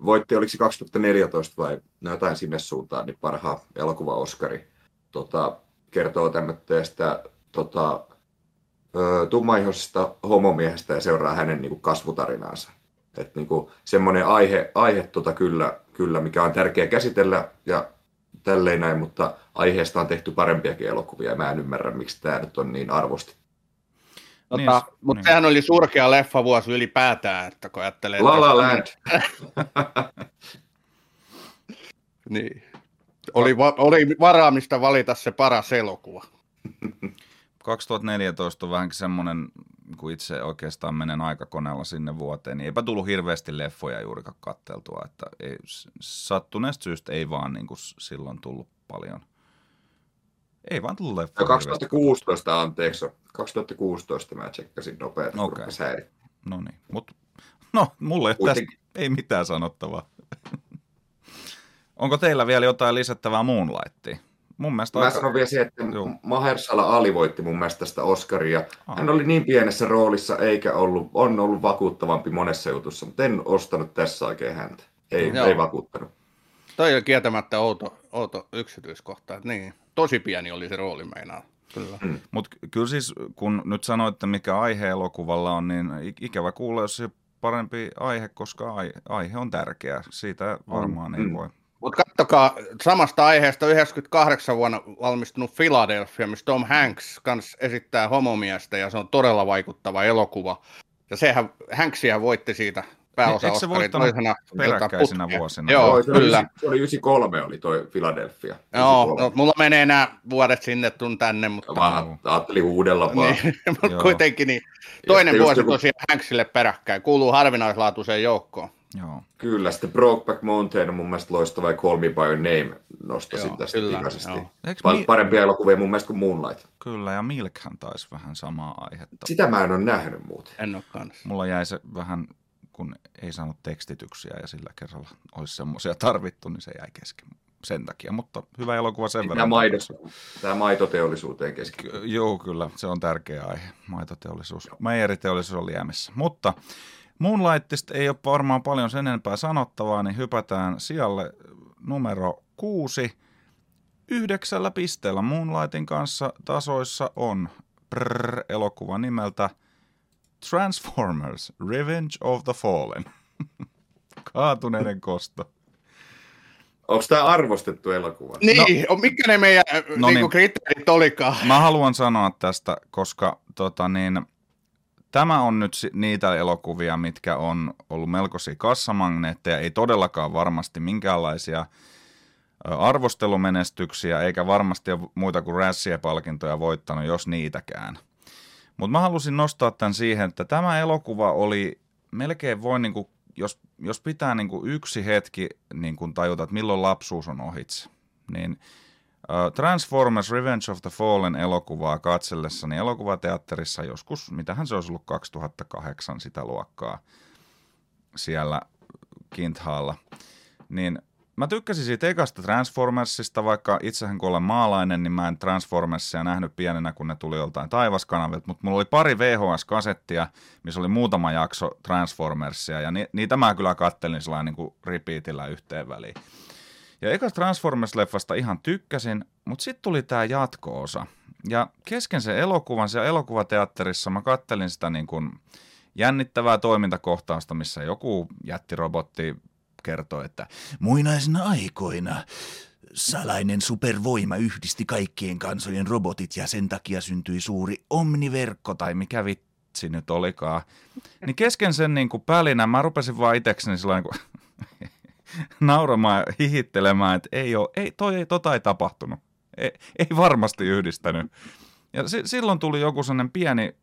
Voitti, oliko 2014 vai no jotain sinne suuntaan, niin parhaa elokuva Oscari. Tota, kertoo tämmöistä tota, tummaihoisesta homomiehestä ja seuraa hänen niin kuin, kasvutarinaansa. Että niin kuin, semmoinen aihe, aihe tota, kyllä, kyllä, mikä on tärkeä käsitellä ja tälleen näin, mutta aiheesta on tehty parempiakin elokuvia ja mä en ymmärrä, miksi tämä nyt on niin arvostettu. Tota, niin, mutta niin. sehän oli surkea leffavuosi ylipäätään, että kun ajattelee... La La Land. <laughs> niin. Oli, va- oli varaamista valita se paras elokuva. 2014 on vähänkin semmoinen, kun itse oikeastaan menen aikakoneella sinne vuoteen, niin eipä tullut hirveästi leffoja juurikaan katteltua, että ei, sattuneesta syystä ei vaan niin kuin silloin tullut paljon. Ei vaan tullut leffoja. 2016, anteeksi. 2016 mä tsekkasin nopeasti, okay. No niin, mutta no, mulle ei, tästä, ei mitään sanottavaa. Onko teillä vielä jotain lisättävää Moonlightiin? Mun mielestä Mä aika... sanon vielä siihen, että Joo. Mahershala Ali voitti mun mielestä tästä Oscaria. Ah. Hän oli niin pienessä roolissa, eikä ollut, on ollut vakuuttavampi monessa jutussa, mutta en ostanut tässä oikein häntä. Ei, ei vakuuttanut. Toi on kieltämättä outo, outo yksityiskohta. Että niin, tosi pieni oli se rooli meinaa. Kyllä. Mm. Mutta kyllä siis, kun nyt sanoitte, mikä aihe elokuvalla on, niin ikävä kuulla, jos se parempi aihe, koska aihe, aihe on tärkeä. Siitä varmaan mm. ei voi Mutta kattokaa, samasta aiheesta 98 vuonna valmistunut Philadelphia, missä Tom Hanks kans esittää homomiestä, ja se on todella vaikuttava elokuva. Ja sehän, Hanksihän voitti siitä pääosa Eikö se voittanut peräkkäisinä vuosina? Joo, Joo, se, oli, kyllä. ysi- se oli 93 oli toi Philadelphia. Joo, 93. no, mulla menee nämä vuodet sinne tun tänne, mutta Mä ajattelin huudella vaan. niin, <laughs> mutta kuitenkin niin. Toinen vuosi joku- tosiaan Hanksille peräkkäin, kuuluu harvinaislaatuiseen joukkoon. Joo. Kyllä, sitten Brokeback Mountain on mun mielestä loistava ja Call Me By Your Name nostaisin Joo, tästä kyllä, pikaisesti. Eikö Pal- mi- parempia elokuvia mun mielestä kuin Moonlight. Kyllä, ja Milkhän taisi vähän samaa aihetta. Sitä mä en ole nähnyt muuten. En ole kanssa. Mulla jäi se vähän, kun ei saanut tekstityksiä ja sillä kerralla olisi semmoisia tarvittu, niin se jäi kesken sen takia. Mutta hyvä elokuva sen Tämä, verran. tämä maitoteollisuuteen keskittyy. Joo, kyllä, se on tärkeä aihe, maitoteollisuus. Meijeriteollisuus oli jäämissä. Mutta Moonlightista ei ole varmaan paljon sen enempää sanottavaa, niin hypätään sijalle numero kuusi. Yhdeksällä pisteellä Moonlightin kanssa tasoissa on prrr, elokuva nimeltä Transformers Revenge of the Fallen. <laughs> Kaatuneiden kosto. Onko tämä arvostettu elokuva? Niin, no, mikä ne meidän no no niin, niin. kriteerit olikaan? Mä haluan sanoa tästä, koska tota niin, tämä on nyt niitä elokuvia, mitkä on ollut melkoisia kassamagneetteja, ei todellakaan varmasti minkäänlaisia arvostelumenestyksiä, eikä varmasti ole muita kuin Razzie-palkintoja voittanut, jos niitäkään. Mutta mä halusin nostaa tämän siihen, että tämä elokuva oli melkein voi, niin kuin, jos, jos pitää niin kuin yksi hetki niin kuin tajuta, että milloin lapsuus on ohitse, niin Transformers Revenge of the Fallen elokuvaa katsellessani elokuvateatterissa joskus, mitähän se olisi ollut 2008 sitä luokkaa siellä Kinthaalla, niin mä tykkäsin siitä ekasta Transformersista, vaikka itsehän kun olen maalainen, niin mä en Transformersia nähnyt pienenä, kun ne tuli joltain taivaskanavilta, mutta mulla oli pari VHS-kasettia, missä oli muutama jakso Transformersia, ja ni- niitä mä kyllä kattelin sellainen niin kuin repeatillä yhteen väliin. Ja ekasta Transformers-leffasta ihan tykkäsin, mutta sitten tuli tämä jatko-osa. Ja kesken sen elokuvan, siellä elokuvateatterissa mä kattelin sitä niin kuin jännittävää toimintakohtausta, missä joku jättirobotti kertoi, että muinaisina aikoina salainen supervoima yhdisti kaikkien kansojen robotit ja sen takia syntyi suuri omniverkko tai mikä vitsi nyt olikaan. Niin kesken sen niin kuin pälinä mä rupesin vaan itsekseni sillä kuin <laughs> nauramaan ja hihittelemään, että ei ole, ei, toi ei, tota ei tapahtunut. Ei, ei varmasti yhdistänyt. Ja si, silloin tuli joku sellainen pieni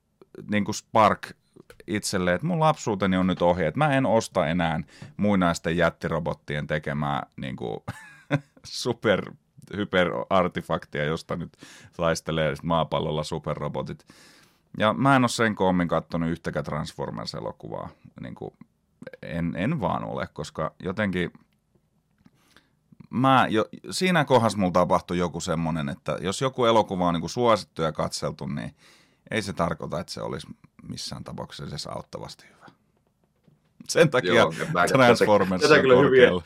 niin kuin spark itselle, että mun lapsuuteni on nyt ohi, että mä en osta enää muinaisten jättirobottien tekemää niin kuin, <laughs> super hyperartifaktia, josta nyt taistelee sit maapallolla superrobotit. Ja mä en ole sen koommin kattonut yhtäkään Transformers-elokuvaa. Niin kuin, en, en vaan ole, koska jotenkin mä jo, siinä kohdassa mulla tapahtui joku semmoinen, että jos joku elokuva on niin kuin suosittu ja katseltu, niin ei se tarkoita, että se olisi missään tapauksessa edes auttavasti hyvä. Sen takia Joo, Transformers tätä on kyllä hyviä- korkealla.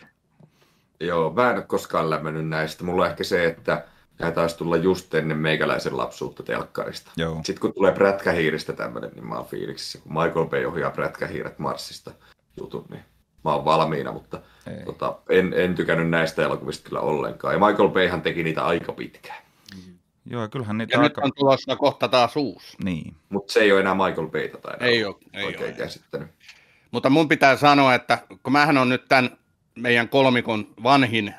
Joo, mä en ole koskaan lämmennyt näistä. Mulla on ehkä se, että nämä taisi tulla just ennen meikäläisen lapsuutta telkkarista. Joo. Sitten kun tulee prätkähiiristä tämmöinen, niin mä oon fiiliksissä. Kun Michael Bay ohjaa prätkähiiret Marsista jutun, niin mä oon valmiina, mutta Ei. tota, en, en tykännyt näistä elokuvista kyllä ollenkaan. Ja Michael Bayhan teki niitä aika pitkään. Joo, kyllähän niitä Ja nyt aika... on tulossa kohta taas uusi. Niin. Mutta se ei ole enää Michael Bayta tai Ei ole, ei oikein ole. käsittänyt. Mutta mun pitää sanoa, että kun mähän on nyt tämän meidän kolmikon vanhin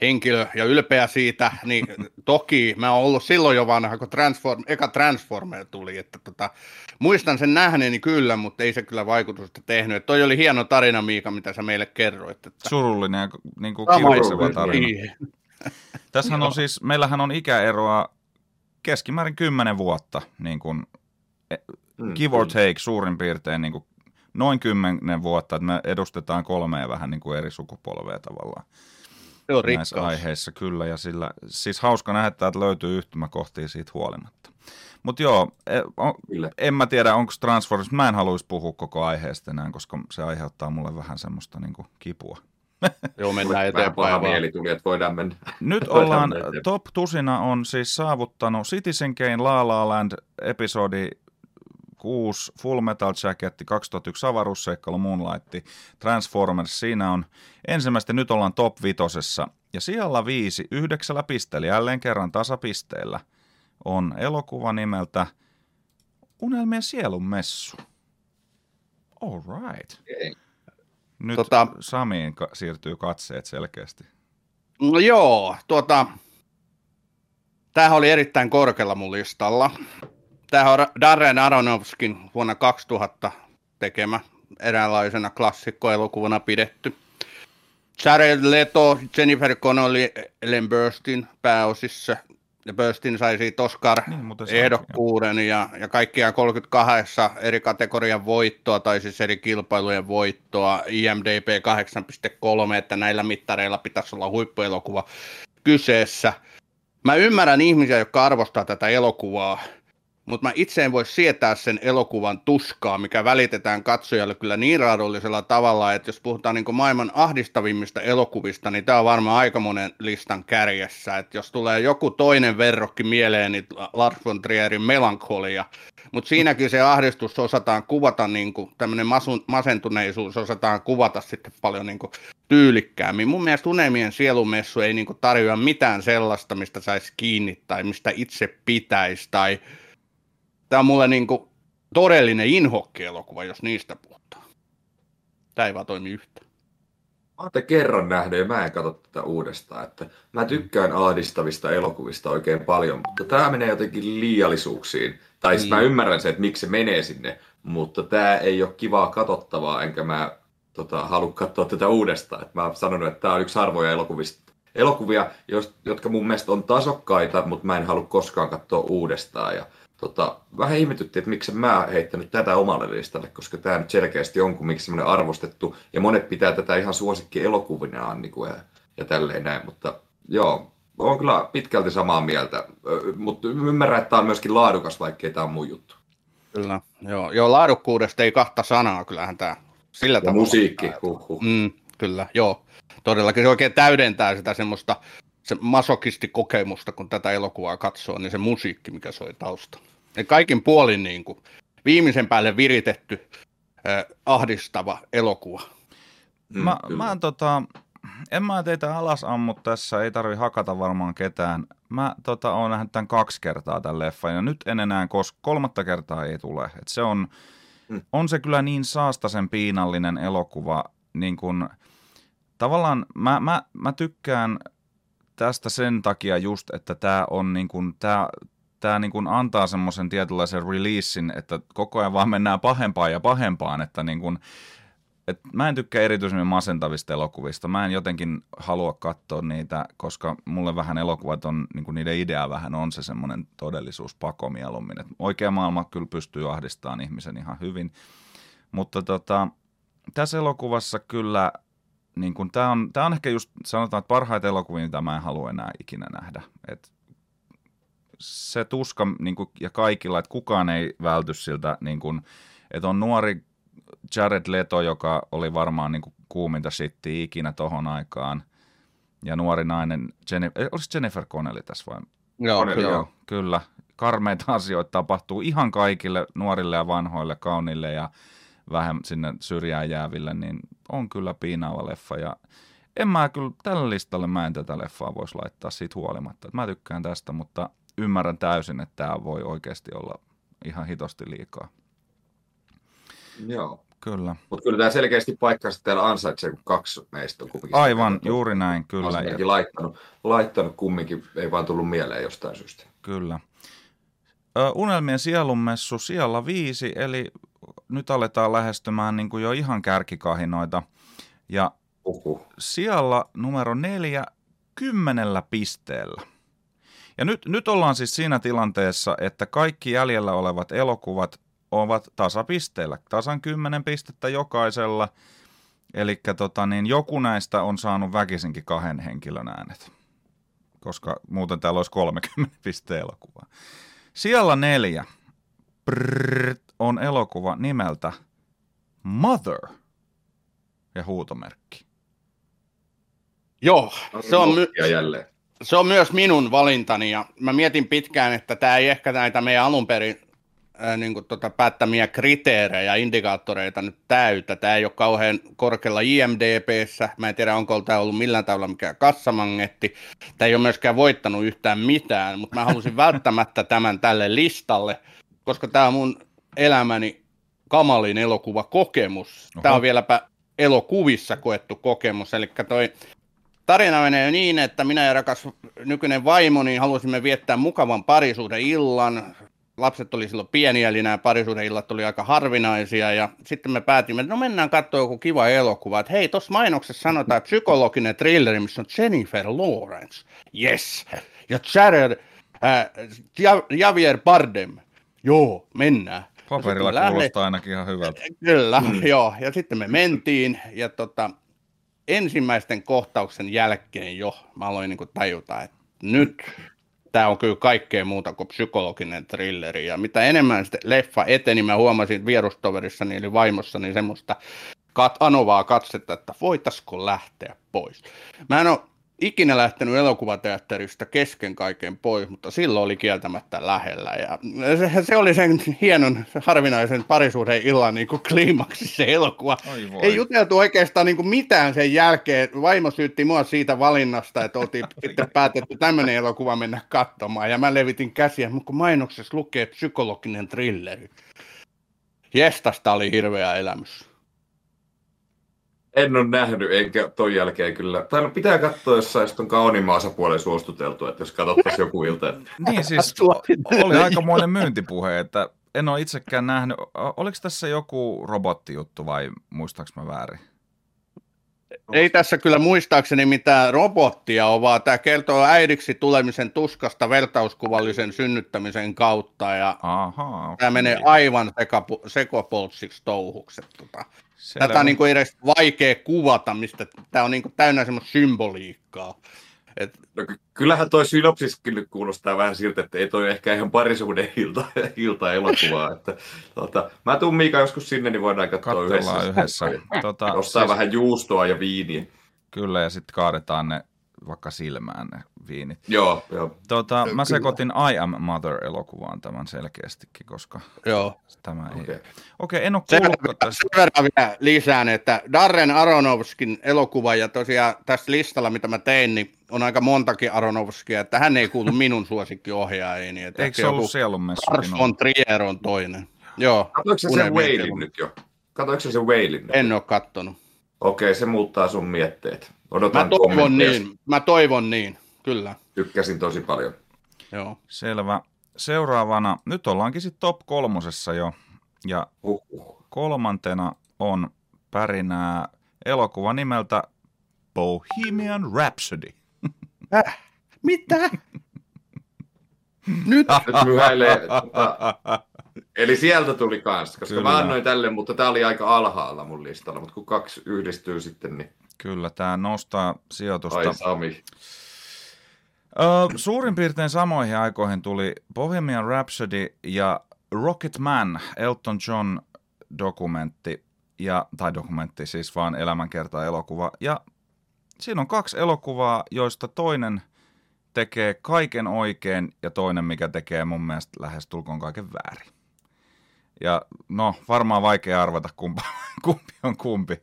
henkilö ja ylpeä siitä, niin <laughs> toki mä oon ollut silloin jo vanha, kun Transform, eka Transformer tuli, että tota, muistan sen nähneeni kyllä, mutta ei se kyllä vaikutusta tehnyt. Et toi oli hieno tarina, Miika, mitä sä meille kerroit. Että Surullinen ja niin kuin tarina. Niin. Tässähän on siis, meillähän on ikäeroa keskimäärin 10 vuotta, niin kuin, Mm, give or take suurin piirtein niin kuin noin 10 vuotta, että me edustetaan kolmea vähän niin kuin eri sukupolvea tavallaan Se on näissä rikkaus. aiheissa kyllä, ja sillä, siis hauska nähdä, että löytyy yhtymäkohtia siitä huolimatta. Mutta joo, e- on, en mä tiedä, onko Transformers, mä en haluaisi puhua koko aiheesta enää, koska se aiheuttaa mulle vähän semmoista niin kuin kipua. <laughs> Joo, mennään eteenpäin paha mieli tuli, että voidaan mennä. Nyt ollaan, mennä top tusina on siis saavuttanut Citizen Kane La La Land episodi 6 Full Metal Jacket, 2001 avaruusseikkailu Moonlight, Transformers, siinä on ensimmäistä, nyt ollaan top vitosessa. Ja siellä viisi, yhdeksällä pisteellä, jälleen kerran tasapisteellä, on elokuva nimeltä Unelmien sielun messu. All right. Okay. Nyt tota, Samiin ka- siirtyy katseet selkeästi. No joo, tuota, tämähän oli erittäin korkealla mun listalla. Tämä on Darren Aronofskin vuonna 2000 tekemä eräänlaisena klassikkoelokuvana pidetty. Jared Leto, Jennifer Connelly, Ellen Burstyn pääosissa. Ja Burstin sai siitä Oscar-ehdokkuuden niin, ja, ja kaikkiaan 32 eri kategorian voittoa, tai siis eri kilpailujen voittoa, IMDB 8.3, että näillä mittareilla pitäisi olla huippuelokuva kyseessä. Mä ymmärrän ihmisiä, jotka arvostaa tätä elokuvaa, mutta mä itse en voi sietää sen elokuvan tuskaa, mikä välitetään katsojalle kyllä niin raadollisella tavalla, että jos puhutaan niin maailman ahdistavimmista elokuvista, niin tämä on varmaan aika monen listan kärjessä. Että jos tulee joku toinen verrokki mieleen, niin Lars von Trierin melankolia, mutta siinäkin se ahdistus osataan kuvata, niin tämmöinen masentuneisuus osataan kuvata sitten paljon niin kuin, tyylikkäämmin. Mun mielestä Unelmien sielumessu ei niin kuin, tarjoa mitään sellaista, mistä saisi kiinni tai mistä itse pitäisi tai Tämä on mulle niin kuin todellinen inhokkielokuva, jos niistä puhutaan. Tämä ei vaan toimi yhtä. Mä oon kerran nähnyt ja mä en katso tätä uudestaan. Että mä tykkään ahdistavista elokuvista oikein paljon, mutta tämä menee jotenkin liiallisuuksiin. Tai niin. mä ymmärrän sen, että miksi se menee sinne, mutta tämä ei ole kivaa katsottavaa, enkä mä tota, halua katsoa tätä uudestaan. Et mä oon sanonut, että tämä on yksi harvoja elokuvista, elokuvia, jotka mun mielestä on tasokkaita, mutta mä en halua koskaan katsoa uudestaan. Ja tota, vähän ihmetytti, että miksi mä heittänyt tätä omalle listalle, koska tämä nyt selkeästi on kumminkin semmoinen arvostettu, ja monet pitää tätä ihan suosikki elokuvinaan niin kuin, ja, ja tälleen näin, mutta joo, on kyllä pitkälti samaa mieltä, mutta ymmärrän, että tämä on myöskin laadukas, vaikkei tämä on mun juttu. Kyllä, joo, joo laadukkuudesta ei kahta sanaa, kyllähän tämä sillä ja tavalla. musiikki, huhhuh. Mm, kyllä, joo. Todellakin se oikein täydentää sitä semmoista se masokistikokemusta, kun tätä elokuvaa katsoo, niin se musiikki, mikä soi tausta. Ja kaikin puolin niin kuin, viimeisen päälle viritetty äh, ahdistava elokuva. Mm, mä, mä tota, en mä teitä alas ammu tässä, ei tarvi hakata varmaan ketään. Mä tota, oon nähnyt tämän kaksi kertaa tämän leffan ja nyt en enää, koska kolmatta kertaa ei tule. Et se on, mm. on se kyllä niin saastasen piinallinen elokuva, niin kun, tavallaan mä, mä, mä tykkään tästä sen takia just, että tämä on niin kuin, tämä, tämä niin kuin antaa semmoisen tietynlaisen releasein, että koko ajan vaan mennään pahempaan ja pahempaan, että niin kuin, et mä en tykkää erityisemmin masentavista elokuvista. Mä en jotenkin halua katsoa niitä, koska mulle vähän elokuvat on, niin niiden idea vähän on se semmoinen todellisuus pako mieluummin. Et oikea maailma kyllä pystyy ahdistamaan ihmisen ihan hyvin. Mutta tota, tässä elokuvassa kyllä niin kun, tämä, on, tämä on ehkä just, sanotaan, että parhaita elokuvia, mitä mä en halua enää ikinä nähdä. Et se tuska niin kun, ja kaikilla, että kukaan ei välty siltä, niin kun, että on nuori Jared Leto, joka oli varmaan niin kuuminta shittiä ikinä tohon aikaan, ja nuori nainen, Jennifer, eh, oliko Jennifer Connelly tässä vai? Joo, Connelly, joo. joo. Kyllä, karmeita asioita tapahtuu ihan kaikille nuorille ja vanhoille, kaunille ja vähän sinne syrjään jääville, niin on kyllä piinaava leffa ja en mä kyllä tällä listalle mä en tätä leffaa voisi laittaa siitä huolimatta. Mä tykkään tästä, mutta ymmärrän täysin, että tämä voi oikeasti olla ihan hitosti liikaa. Joo. Kyllä. Mutta kyllä tämä selkeästi paikkansa täällä ansaitsee, kun kaksi meistä on kumminkin. Aivan, juuri näin, kyllä. Olen laittanut, laittanut kumminkin, ei vaan tullut mieleen jostain syystä. Kyllä. Ö, Unelmien sielunmessu siellä viisi, eli nyt aletaan lähestymään niin kuin jo ihan kärkikahinoita. Ja Uhuh. siellä numero neljä kymmenellä pisteellä. Ja nyt, nyt ollaan siis siinä tilanteessa, että kaikki jäljellä olevat elokuvat ovat tasapisteillä. Tasan kymmenen pistettä jokaisella. Eli tota, niin joku näistä on saanut väkisinkin kahden henkilön äänet. Koska muuten täällä olisi 30 pisteen elokuvaa. Siellä neljä. Brrr, on elokuva nimeltä Mother ja huutomerkki. Joo, se on, my- se on myös minun valintani ja mä mietin pitkään, että tämä ei ehkä näitä meidän alun perin niin kuin, tota, päättämiä kriteerejä, indikaattoreita nyt täytä. Tämä ei ole kauhean korkealla IMDBssä. Mä en tiedä, onko tämä ollut millään tavalla mikään kassamangetti. Tämä ei ole myöskään voittanut yhtään mitään, mutta mä halusin <laughs> välttämättä tämän tälle listalle, koska tämä on mun elämäni kamalin elokuvakokemus. Tämä on vieläpä elokuvissa koettu kokemus, eli toi tarina menee niin, että minä ja rakas nykyinen vaimoni halusimme viettää mukavan parisuuden illan. Lapset oli silloin pieniä, eli nämä parisuuden illat oli aika harvinaisia, ja sitten me päätimme, että no mennään katsoa joku kiva elokuva, että hei, tuossa mainoksessa sanotaan psykologinen thrilleri, missä on Jennifer Lawrence, yes, ja Jared, äh, Javier Bardem, joo, mennään. Paperilla No kuulostaa ainakin ihan hyvältä. Kyllä, mm. joo. Ja sitten me mentiin ja tota, ensimmäisten kohtauksen jälkeen jo mä aloin niin tajuta, että nyt tämä on kyllä kaikkea muuta kuin psykologinen thrilleri. Ja mitä enemmän sitten leffa eteni, mä huomasin vierustoverissani eli vaimossani semmoista kat- anovaa katsetta, että voitaisiko lähteä pois. Mä en ole ikinä lähtenyt elokuvateatterista kesken kaiken pois, mutta silloin oli kieltämättä lähellä. Ja se, se oli sen hienon, harvinaisen parisuuden illan niin kuin kliimaksi se elokuva. Ei juteltu oikeastaan niin kuin mitään sen jälkeen. Vaimo syytti mua siitä valinnasta, että oltiin sitten päätetty tämmöinen elokuva mennä katsomaan. Ja mä levitin käsiä, mutta kun mainoksessa lukee psykologinen thrilleri. Jestasta oli hirveä elämys. En ole nähnyt, enkä ton jälkeen kyllä. Tai no pitää katsoa jossain on kauniimman osapuolen suostuteltu, että jos katsottaisiin joku ilta. Että... <laughs> niin siis oli aikamoinen myyntipuhe, että en ole itsekään nähnyt. Oliko tässä joku robottijuttu vai muistaaks mä väärin? Ei tässä kyllä muistaakseni mitään robottia ole, vaan tämä kertoo äidiksi tulemisen tuskasta vertauskuvallisen synnyttämisen kautta. Ja Aha, okay. tämä menee aivan sekopoltsiksi touhukset. Tota. Tätä on niin kuin edes vaikea kuvata, mistä tämä on niin kuin täynnä semmoista symboliikkaa. Et... No, kyllähän toi synopsis kyllä kuulostaa vähän siltä, että ei toi ehkä ihan parisuuden <laughs> ilta, ilta elokuvaa. Että, tota, mä tuun Miika joskus sinne, niin voidaan katsoa yhdessä. yhdessä. Tota, Ostaa siis... vähän juustoa ja viiniä. Kyllä, ja sitten kaadetaan ne vaikka silmään ne viinit. Joo, joo. Tota, mä sekoitin I Am Mother-elokuvaan tämän selkeästikin, koska joo. tämä ei... Okei, okay. okay, en ole kuullut tästä. Sen verran vielä lisään, että Darren Aronofskin elokuva, ja tosiaan tässä listalla, mitä mä tein, niin on aika montakin Aronofskia, että hän ei kuulu minun suosikkiohjaajiini. Eikö se ollut sielunmessu? Lars von Trier on toinen. Joo. Katoiko se sen Whalin nyt jo? Katoiko se sen Whalin En ole kattonut. Okei, se muuttaa sun mietteet. Odotan mä toivon niin, mä toivon niin, kyllä. Tykkäsin tosi paljon. Joo. Selvä. Seuraavana, nyt ollaankin sitten top kolmosessa jo, ja uh-huh. kolmantena on pärinää elokuva nimeltä Bohemian Rhapsody. <laughs> Äh, mitä? <laughs> Nyt? Nyt myhäilee. Eli sieltä tuli kanssa, koska Kyllä. mä annoin tälle, mutta tämä oli aika alhaalla mun listalla, mutta kun kaksi yhdistyy sitten, niin... Kyllä, tämä nostaa sijoitusta. Ai Sami. Ö, suurin piirtein samoihin aikoihin tuli Bohemian Rhapsody ja Rocket Man, Elton John dokumentti, ja, tai dokumentti siis vaan elämänkerta elokuva. Ja siinä on kaksi elokuvaa, joista toinen tekee kaiken oikein ja toinen, mikä tekee mun mielestä lähes tulkoon kaiken väärin. Ja no, varmaan vaikea arvata, kumpa, <laughs> kumpi on kumpi.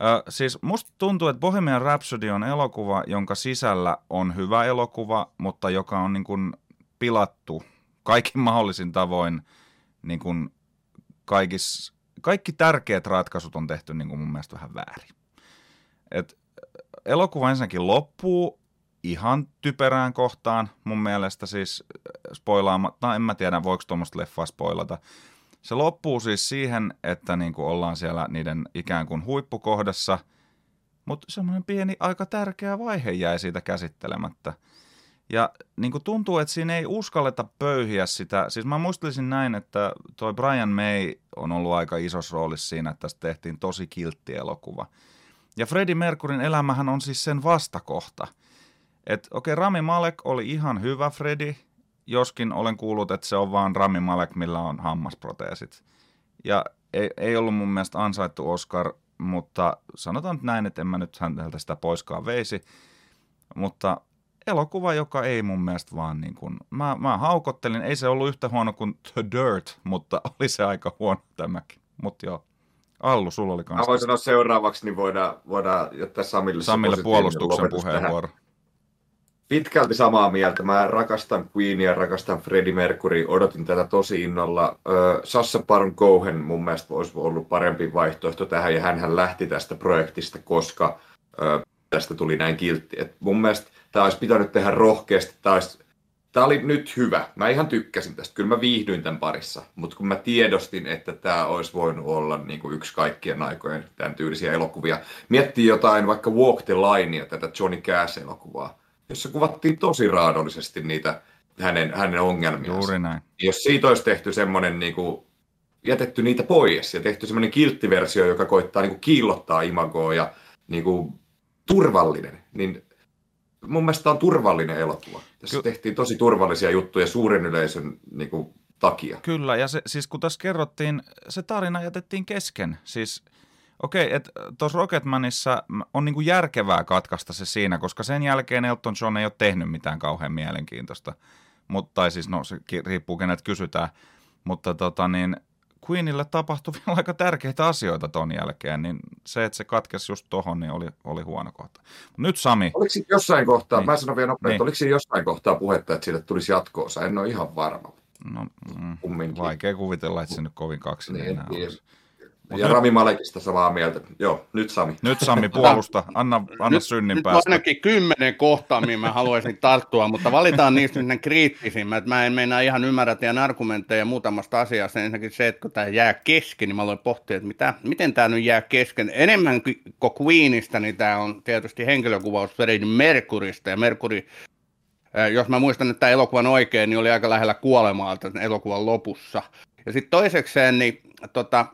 Ö, siis musta tuntuu, että Bohemian Rhapsody on elokuva, jonka sisällä on hyvä elokuva, mutta joka on niin kuin pilattu kaikin <laughs> mahdollisin tavoin niin kuin kaikis, kaikki tärkeät ratkaisut on tehty niin kuin mun mielestä vähän väärin. Et elokuva ensinnäkin loppuu ihan typerään kohtaan mun mielestä siis spoilaamatta, no en mä tiedä voiko tuommoista leffaa spoilata, se loppuu siis siihen, että niin kuin ollaan siellä niiden ikään kuin huippukohdassa, mutta semmoinen pieni aika tärkeä vaihe jäi siitä käsittelemättä. Ja niin kuin tuntuu, että siinä ei uskalleta pöyhiä sitä. Siis mä muistelisin näin, että toi Brian May on ollut aika isossa roolissa siinä, että tästä tehtiin tosi kiltti elokuva. Ja Freddie Mercuryn elämähän on siis sen vastakohta. Että okei, okay, Rami Malek oli ihan hyvä Freddy, joskin olen kuullut, että se on vaan Rami Malek, millä on hammasproteesit. Ja ei, ei ollut mun mielestä ansaittu Oscar, mutta sanotaan nyt näin, että en mä nyt häneltä sitä poiskaan veisi. Mutta elokuva, joka ei mun mielestä vaan niin kuin, mä, mä haukottelin, ei se ollut yhtä huono kuin The Dirt, mutta <laughs> oli se aika huono tämäkin. Mutta joo, Allu, sulla oli kanssa. Mä voin sanoa seuraavaksi, niin voidaan, voidaan jättää Samille, Samille puolustuksen puheenvuoro. Tähän. Pitkälti samaa mieltä. Mä rakastan Queenia, rakastan Freddie Mercury, odotin tätä tosi innolla. Sassa Baron Cohen mun mielestä olisi ollut parempi vaihtoehto tähän, ja hän lähti tästä projektista, koska tästä tuli näin kiltti. Et mun mielestä tämä olisi pitänyt tehdä rohkeasti. Tämä, olisi, oli nyt hyvä. Mä ihan tykkäsin tästä. Kyllä mä viihdyin tämän parissa. Mutta kun mä tiedostin, että tämä olisi voinut olla niin kuin yksi kaikkien aikojen tämän tyylisiä elokuvia. Miettii jotain vaikka Walk the Linea, tätä Johnny Cash-elokuvaa, jossa kuvattiin tosi raadollisesti niitä hänen, hänen ongelmia. Juuri näin. Jos siitä olisi tehty semmoinen niin kuin, jätetty niitä pois ja tehty semmoinen kilttiversio, joka koittaa niin kuin kiillottaa imagoa ja niin kuin, turvallinen, niin mun mielestä on turvallinen elokuva. Tässä Ky- tehtiin tosi turvallisia juttuja suuren yleisön niin kuin, takia. Kyllä, ja se, siis kun tässä kerrottiin, se tarina jätettiin kesken. Siis okei, okay, että tuossa Rocketmanissa on niin kuin järkevää katkaista se siinä, koska sen jälkeen Elton John ei ole tehnyt mitään kauhean mielenkiintoista. Mutta, tai siis, no se riippuu kenet kysytään. Mutta tota niin, Queenille tapahtui <laughs> vielä aika tärkeitä asioita ton jälkeen, niin se, että se katkesi just tohon, niin oli, oli huono kohta. Nyt Sami. Oliko jossain kohtaa, niin. mä sanon vielä nopeasti, niin. oliko siinä jossain kohtaa puhetta, että sille tulisi jatkoosa? En ole ihan varma. No, mm, vaikea kuvitella, että se nyt kovin kaksi niin, enää niin. olisi. Mut ja nyt... Rami Malekista samaa mieltä. Joo, nyt Sami. Nyt Sami puolusta. Anna, anna nyt, synnin nyt päästä. ainakin kymmenen kohtaa, mihin mä haluaisin tarttua, mutta valitaan niistä ne kriittisimmät. Mä en meinaa ihan ymmärrä teidän argumentteja muutamasta asiasta. Ensinnäkin se, että kun tämä jää kesken, niin mä aloin pohtia, että mitä, miten tämä nyt jää kesken. Enemmän kuin Queenista, niin tämä on tietysti henkilökuvaus Freddie Mercurysta. Ja Mercury jos mä muistan nyt tämän elokuvan oikein, niin oli aika lähellä kuolemaa tämän elokuvan lopussa. Ja sitten toisekseen, niin tota,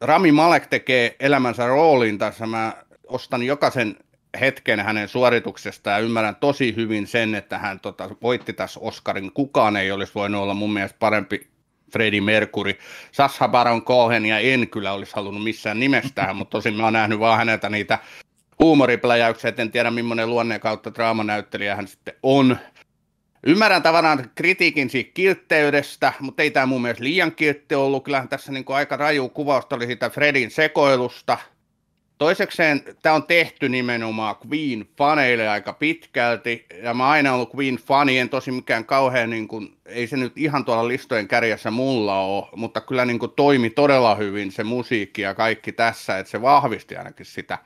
Rami Malek tekee elämänsä roolin tässä. Mä ostan jokaisen hetken hänen suorituksesta ja ymmärrän tosi hyvin sen, että hän tota, voitti tässä Oscarin. Kukaan ei olisi voinut olla mun mielestä parempi Freddie Mercury. Sasha Baron Cohen ja en kyllä olisi halunnut missään nimestään, mutta tosin mä oon nähnyt vaan häneltä niitä huumoripläjäyksiä, en tiedä millainen luonne kautta draamanäyttelijä hän sitten on. Ymmärrän tavallaan kritiikin siitä kiltteydestä, mutta ei tämä mun mielestä liian kiltti ollut. Kyllähän tässä niin aika raju kuvausta oli siitä Fredin sekoilusta. Toisekseen tämä on tehty nimenomaan Queen-faneille aika pitkälti, ja mä aina ollut Queen-fani, en tosi mikään kauhean, niin kuin, ei se nyt ihan tuolla listojen kärjessä mulla ole, mutta kyllä niin kuin, toimi todella hyvin se musiikki ja kaikki tässä, että se vahvisti ainakin sitä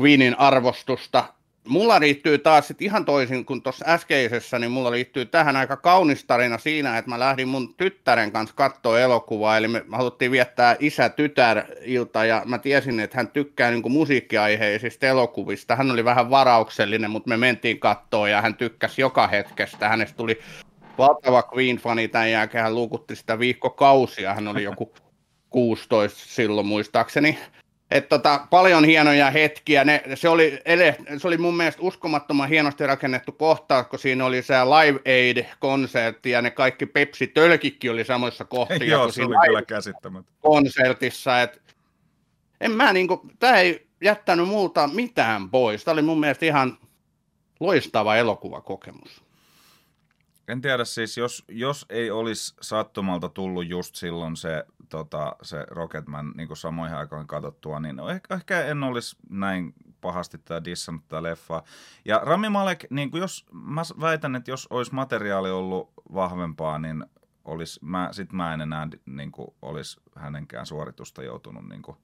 Queenin arvostusta mulla liittyy taas sit ihan toisin kuin tuossa äskeisessä, niin mulla liittyy tähän aika kaunis tarina siinä, että mä lähdin mun tyttären kanssa katsoa elokuvaa, eli me haluttiin viettää isä-tytär-ilta, ja mä tiesin, että hän tykkää niin kuin musiikkiaiheisista elokuvista. Hän oli vähän varauksellinen, mutta me mentiin kattoon, ja hän tykkäsi joka hetkestä. Hänestä tuli valtava Queen-fani tämän jälkeen, hän luukutti sitä viikkokausia, hän oli joku 16 silloin muistaakseni. Et tota, paljon hienoja hetkiä. Ne, se, oli ele, se oli mun mielestä uskomattoman hienosti rakennettu kohtaus, kun siinä oli se Live Aid-konsertti ja ne kaikki Pepsi-tölkikki oli samoissa kohtia. Joo, se oli kyllä käsittämättä. Konsertissa. Et, en mä niinku, tää ei jättänyt multa mitään pois. Tämä oli mun mielestä ihan loistava elokuvakokemus. En tiedä siis, jos, jos ei olisi sattumalta tullut just silloin se, tota, se Rocketman niin kuin samoihin aikoihin katsottua, niin ehkä, ehkä en olisi näin pahasti tämä dissannut tämä leffa. Ja Rami Malek, niin kuin jos, mä väitän, että jos olisi materiaali ollut vahvempaa, niin olisi, mä, sit mä en enää niin kuin, olisi hänenkään suoritusta joutunut. Niin kuin.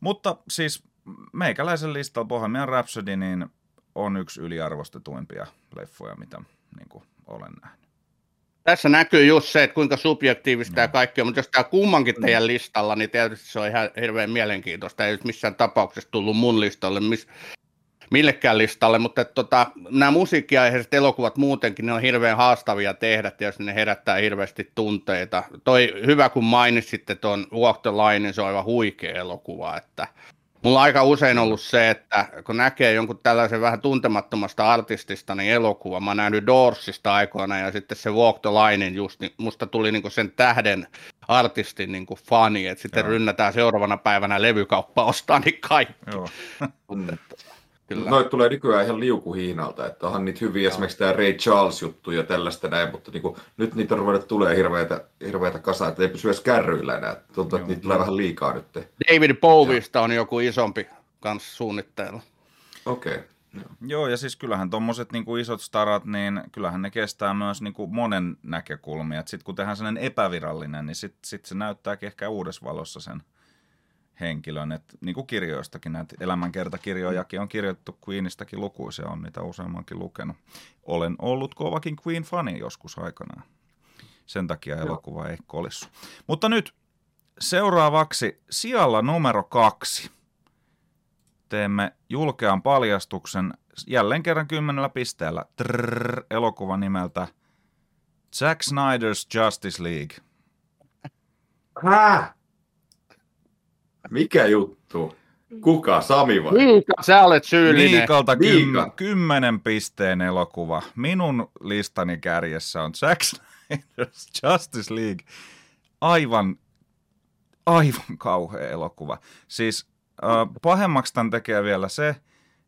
Mutta siis meikäläisen listalla Bohemian Rhapsody niin on yksi yliarvostetuimpia leffoja, mitä niin kuin, olen nähnyt. Tässä näkyy just se, että kuinka subjektiivista no. ja kaikkea, mutta jos tämä kummankin mm. teidän listalla, niin tietysti se on ihan hirveän mielenkiintoista. Ei missään tapauksessa tullut mun listalle, miss, millekään listalle, mutta että, tota, nämä musiikkiaiheiset elokuvat muutenkin, ne on hirveän haastavia tehdä, tietysti ne herättää hirveästi tunteita. Toi hyvä, kun mainitsitte tuon Walk the Line, niin se on aivan huikea elokuva, että Mulla on aika usein ollut se, että kun näkee jonkun tällaisen vähän tuntemattomasta artistista, niin elokuva, mä oon nähnyt Doorsista aikoina ja sitten se Walk the Linein just, niin musta tuli niinku sen tähden artistin niinku fani, että sitten Joo. rynnätään seuraavana päivänä levykauppa ostaa niin kaikki. Joo. <laughs> Kyllä. Noit tulee nykyään ihan liukuhiinalta, että onhan niitä hyviä, esimerkiksi tämä Ray Charles-juttu ja tällaista näin, mutta niin kuin, nyt niitä on ruvennut tulee hirveitä, hirveitä kasaa, että ei pysy edes kärryillä enää. Tuntuu, että niitä tulee vähän liikaa nyt. David Bowista on joku isompi kanssa suunnitteilla. Okei. Okay. Joo, ja siis kyllähän tuommoiset niin isot starat, niin kyllähän ne kestää myös niin kuin monen näkökulmia. Sitten kun tehdään sellainen epävirallinen, niin sitten sit se näyttääkin ehkä uudessa valossa sen henkilön. Et, niin kuin kirjoistakin, näitä elämänkertakirjojakin on kirjoitettu Queenistäkin lukuisia, on niitä useammankin lukenut. Olen ollut kovakin Queen-fani joskus aikanaan. Sen takia elokuva ei kolissu. Mutta nyt seuraavaksi sijalla numero kaksi – teemme julkean paljastuksen jälleen kerran kymmenellä pisteellä trrr, elokuva nimeltä Zack Snyder's Justice League. Hää? Mikä juttu? Kuka? Sami vai? Miika, sä olet syyllinen. Miikalta Miika. kym, kymmenen pisteen elokuva. Minun listani kärjessä on Zack Snyder's <laughs> Justice League. Aivan, aivan kauhea elokuva. Siis äh, pahemmaksi tämän tekee vielä se,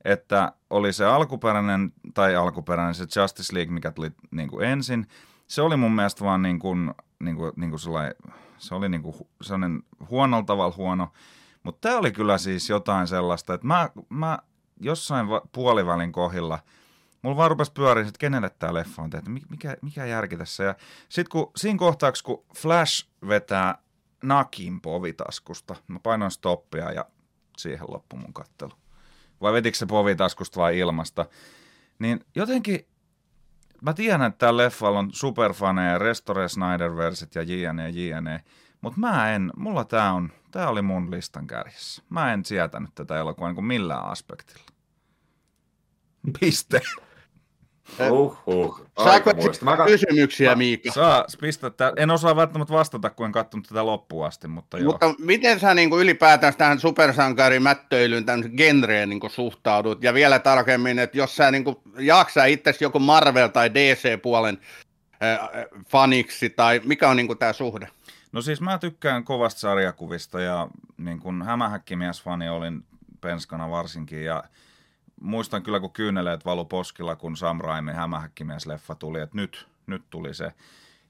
että oli se alkuperäinen, tai alkuperäinen se Justice League, mikä tuli niin kuin ensin. Se oli mun mielestä vaan niin kuin, niin kuin, niin kuin sellainen, se oli niin kuin sellainen huonolla tavalla huono. Mutta tämä oli kyllä siis jotain sellaista, että mä, mä jossain va- puolivälin kohdilla, mulla vaan rupesi pyöriä, että kenelle tämä leffa on tehty, mikä, mikä järki tässä. Ja sitten kun siinä kohtauksessa, kun Flash vetää nakin povitaskusta, mä painoin stoppia ja siihen loppu mun kattelu. Vai vetikö se povitaskusta vai ilmasta? Niin jotenkin, mä tiedän, että tällä leffalla on superfaneja, Restore Snyder-versit ja jne, jne. Mutta mä en, mulla tää on, tää oli mun listan kärjessä. Mä en sietänyt tätä elokuvaa niin millään aspektilla. Piste. Uhuh. Saako Aikamoista. Mä kysymyksiä, Miika? Saa pistää tää. En osaa välttämättä vastata, kun en katsonut tätä loppuun asti, mutta joo. Mutta miten sä niin kuin ylipäätään tähän supersankarimättöilyyn tämmöisen genreen niin kuin suhtaudut? Ja vielä tarkemmin, että jos sä niin kuin jaksaa itse joku Marvel- tai DC-puolen äh, faniksi, tai mikä on niin kuin tämä suhde? No siis mä tykkään kovasta sarjakuvista ja niin kun hämähäkkimies-fani olin penskana varsinkin ja muistan kyllä kun kyyneleet valu poskilla, kun Sam Raimin hämähäkkimies-leffa tuli, että nyt, nyt tuli se.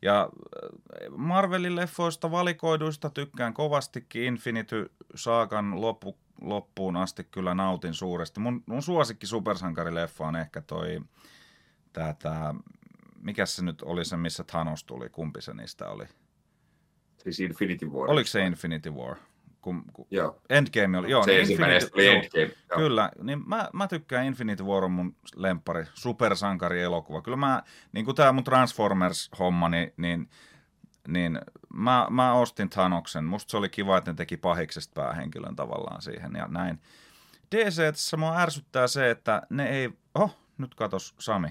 Ja äh, Marvelin leffoista valikoiduista tykkään kovastikin Infinity Saakan loppu, loppuun asti kyllä nautin suuresti. Mun, mun suosikki supersankarileffa on ehkä toi, tää, tää, mikä se nyt oli se, missä Thanos tuli, kumpi se niistä oli? Siis Infinity War. Oliko se Infinity War? Kun, kun Joo. Endgame oli, joo. Se niin ensimmäinen Infinity- oli Endgame. Joo. Kyllä, niin mä, mä tykkään Infinity War on mun lempari, supersankari-elokuva. Kyllä mä, niin kuin tää mun Transformers-homma, niin, niin, niin mä, mä ostin Thanoksen. Musta se oli kiva, että ne teki pahiksesta päähenkilön tavallaan siihen ja näin. DC mua ärsyttää se, että ne ei... Oh, nyt katos Sami.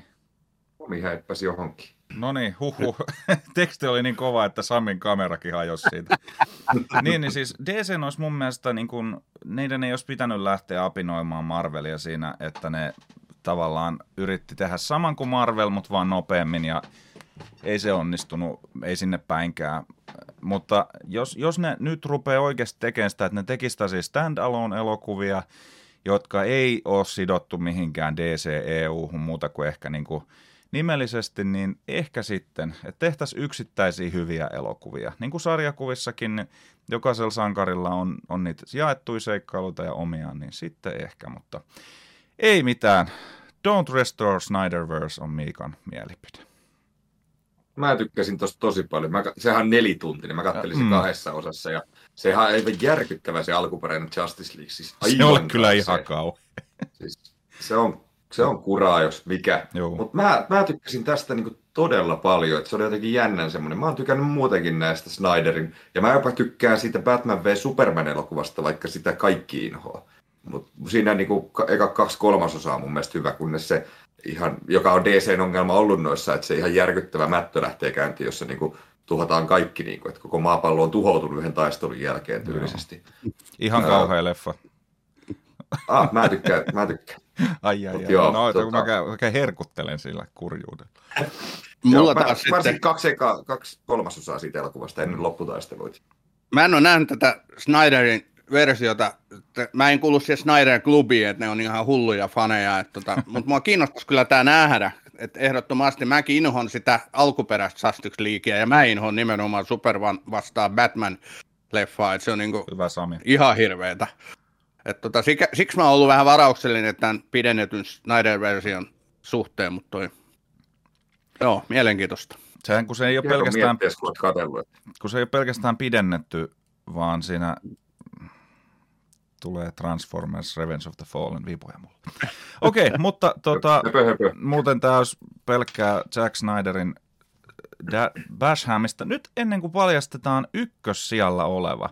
Tomi häippäsi johonkin. No niin, huhu. <laughs> Teksti oli niin kova, että Samin kamerakin hajosi siitä. <laughs> niin, niin siis DC olisi mun mielestä, niin kun, neidän ei olisi pitänyt lähteä apinoimaan Marvelia siinä, että ne tavallaan yritti tehdä saman kuin Marvel, mutta vaan nopeammin ja ei se onnistunut, ei sinne päinkään. Mutta jos, jos ne nyt rupeaa oikeasti tekemään sitä, että ne tekisivät siis stand-alone-elokuvia, jotka ei ole sidottu mihinkään DC-EU-hun muuta kuin ehkä niin kuin nimellisesti, niin ehkä sitten, että tehtäisiin yksittäisiä hyviä elokuvia. Niin kuin sarjakuvissakin, niin jokaisella sankarilla on, on niitä jaettuja seikkailuita ja omiaan, niin sitten ehkä, mutta ei mitään. Don't Restore Snyderverse on Miikan mielipide. Mä tykkäsin tosta tosi paljon. Mä, sehän on nelituntinen. Mä kattelin sen Mm. kahdessa osassa. Ja sehän on aivan järkyttävä se alkuperäinen Justice League. Siis Se on kyllä se, ihan kauan. Siis, se, on, se on kuraa, jos mikä. Mutta mä, mä tykkäsin tästä niinku todella paljon, että se oli jotenkin jännän semmoinen. Mä oon tykännyt muutenkin näistä Snyderin, ja mä jopa tykkään siitä Batman v Superman-elokuvasta, vaikka sitä kaikki inhoa. Mutta siinä niinku ka- eka kaksi kolmasosaa on mun mielestä hyvä, kunnes se ihan, joka on DCn ongelma ollut noissa, että se ihan järkyttävä mättö lähtee käyntiin, jossa niinku tuhotaan kaikki, niinku, että koko maapallo on tuhoutunut yhden taistelun jälkeen tyylisesti. Ihan Joo. kauhea leffa. Ah, mä tykkään, mä tykkään. <laughs> Ai ai ai. joo, no, tota- kun mä käyn, oikein herkuttelen sillä kurjuudella. Mulla Joo, taas mä sitten, kaksi, eka, kaksi kolmasosaa siitä elokuvasta ennen lopputaisteluita. mä en ole nähnyt tätä Snyderin versiota. Mä en kuulu siihen Snyder Clubiin, että ne on ihan hulluja faneja, että tota, <laughs> mutta mua kiinnostaisi kyllä tämä nähdä, että ehdottomasti mäkin inhoan sitä alkuperäistä Justice Leaguea, ja mä inhoan nimenomaan Superman vastaan Batman-leffaa, että se on niinku Hyvä Sami. ihan hirveetä. Et tota, siksi, siksi mä oon ollut vähän varauksellinen tämän pidennetyn Snyder-version suhteen, mutta toi... Joo, mielenkiintoista. Sehän kun se ei ole pelkästään, miettees, kun kun se ei ole pelkästään pidennetty, vaan siinä tulee Transformers Revenge of the Fallen vipuja mulle. <laughs> Okei, okay, mutta tota, Höpö, höpö. muuten tämä olisi pelkkää Jack Snyderin da- Bashamista. Nyt ennen kuin paljastetaan ykkössijalla oleva,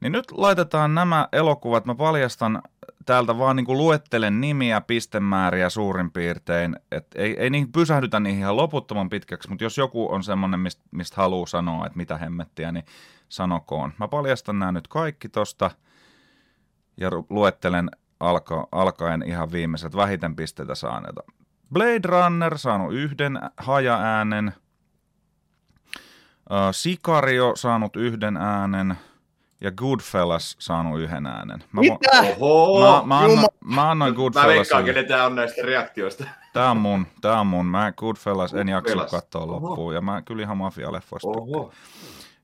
niin nyt laitetaan nämä elokuvat, mä paljastan täältä vaan niin kuin luettelen nimiä, pistemääriä suurin piirtein, et ei, ei niihin pysähdytä niihin ihan loputtoman pitkäksi, mutta jos joku on semmoinen, mistä mist haluaa sanoa, että mitä hemmettiä, niin sanokoon. Mä paljastan nämä nyt kaikki tosta ja luettelen alka, alkaen ihan viimeiset vähiten pisteitä saaneita. Blade Runner saanut yhden haja-äänen. Ö, Sicario saanut yhden äänen. Ja Goodfellas saanut yhden äänen. Mä, Mitä? Oho! Mä, mä, annoin, Jumala. mä annoin Mä veikkaan, kenen tää on näistä reaktioista. Tää on mun, tää on mun. Mä Goodfellas en jaksa Goodfellas. katsoa Oho. loppuun. Ja mä kyllä ihan mafia-leffoista.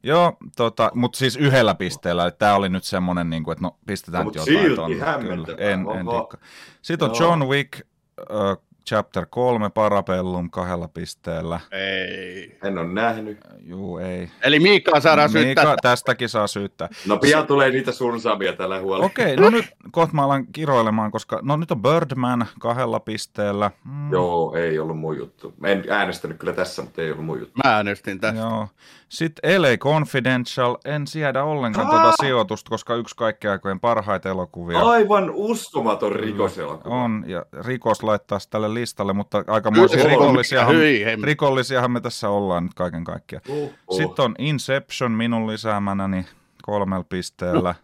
Joo, tota, mutta siis yhdellä pisteellä. Tämä oli nyt semmoinen, niin kuin, että no pistetään No, jotain silti tonne. hämmentävää. Kyllä, en, en tikka. Sitten on Joo. John Wick, uh, chapter 3, Parabellum kahdella pisteellä. Ei. En ole nähnyt. Juu, ei. Eli Miikkaa saadaan syyttää. Miika, tästäkin saa syyttää. No pian tulee niitä sun samia tällä huolella. Okei, no nyt kohta mä alan kiroilemaan, koska no nyt on Birdman kahdella pisteellä. Mm, Joo, ei ollut mun juttu. En äänestänyt kyllä tässä, mutta ei ollut mun juttu. Mä äänestin tästä. Joo. Sitten LA Confidential, en siedä ollenkaan Ah! tuota sijoitusta, koska yksi kaikkien aikojen parhaita elokuvia. Aivan uskomaton rikoselokuva. On, ja rikos laittaa se tälle listalle, mutta se on. rikollisiahan, rikollisiahan me tässä ollaan nyt kaiken kaikkiaan. Uh, uh. Sitten on Inception minun lisäämänäni kolmella pisteellä.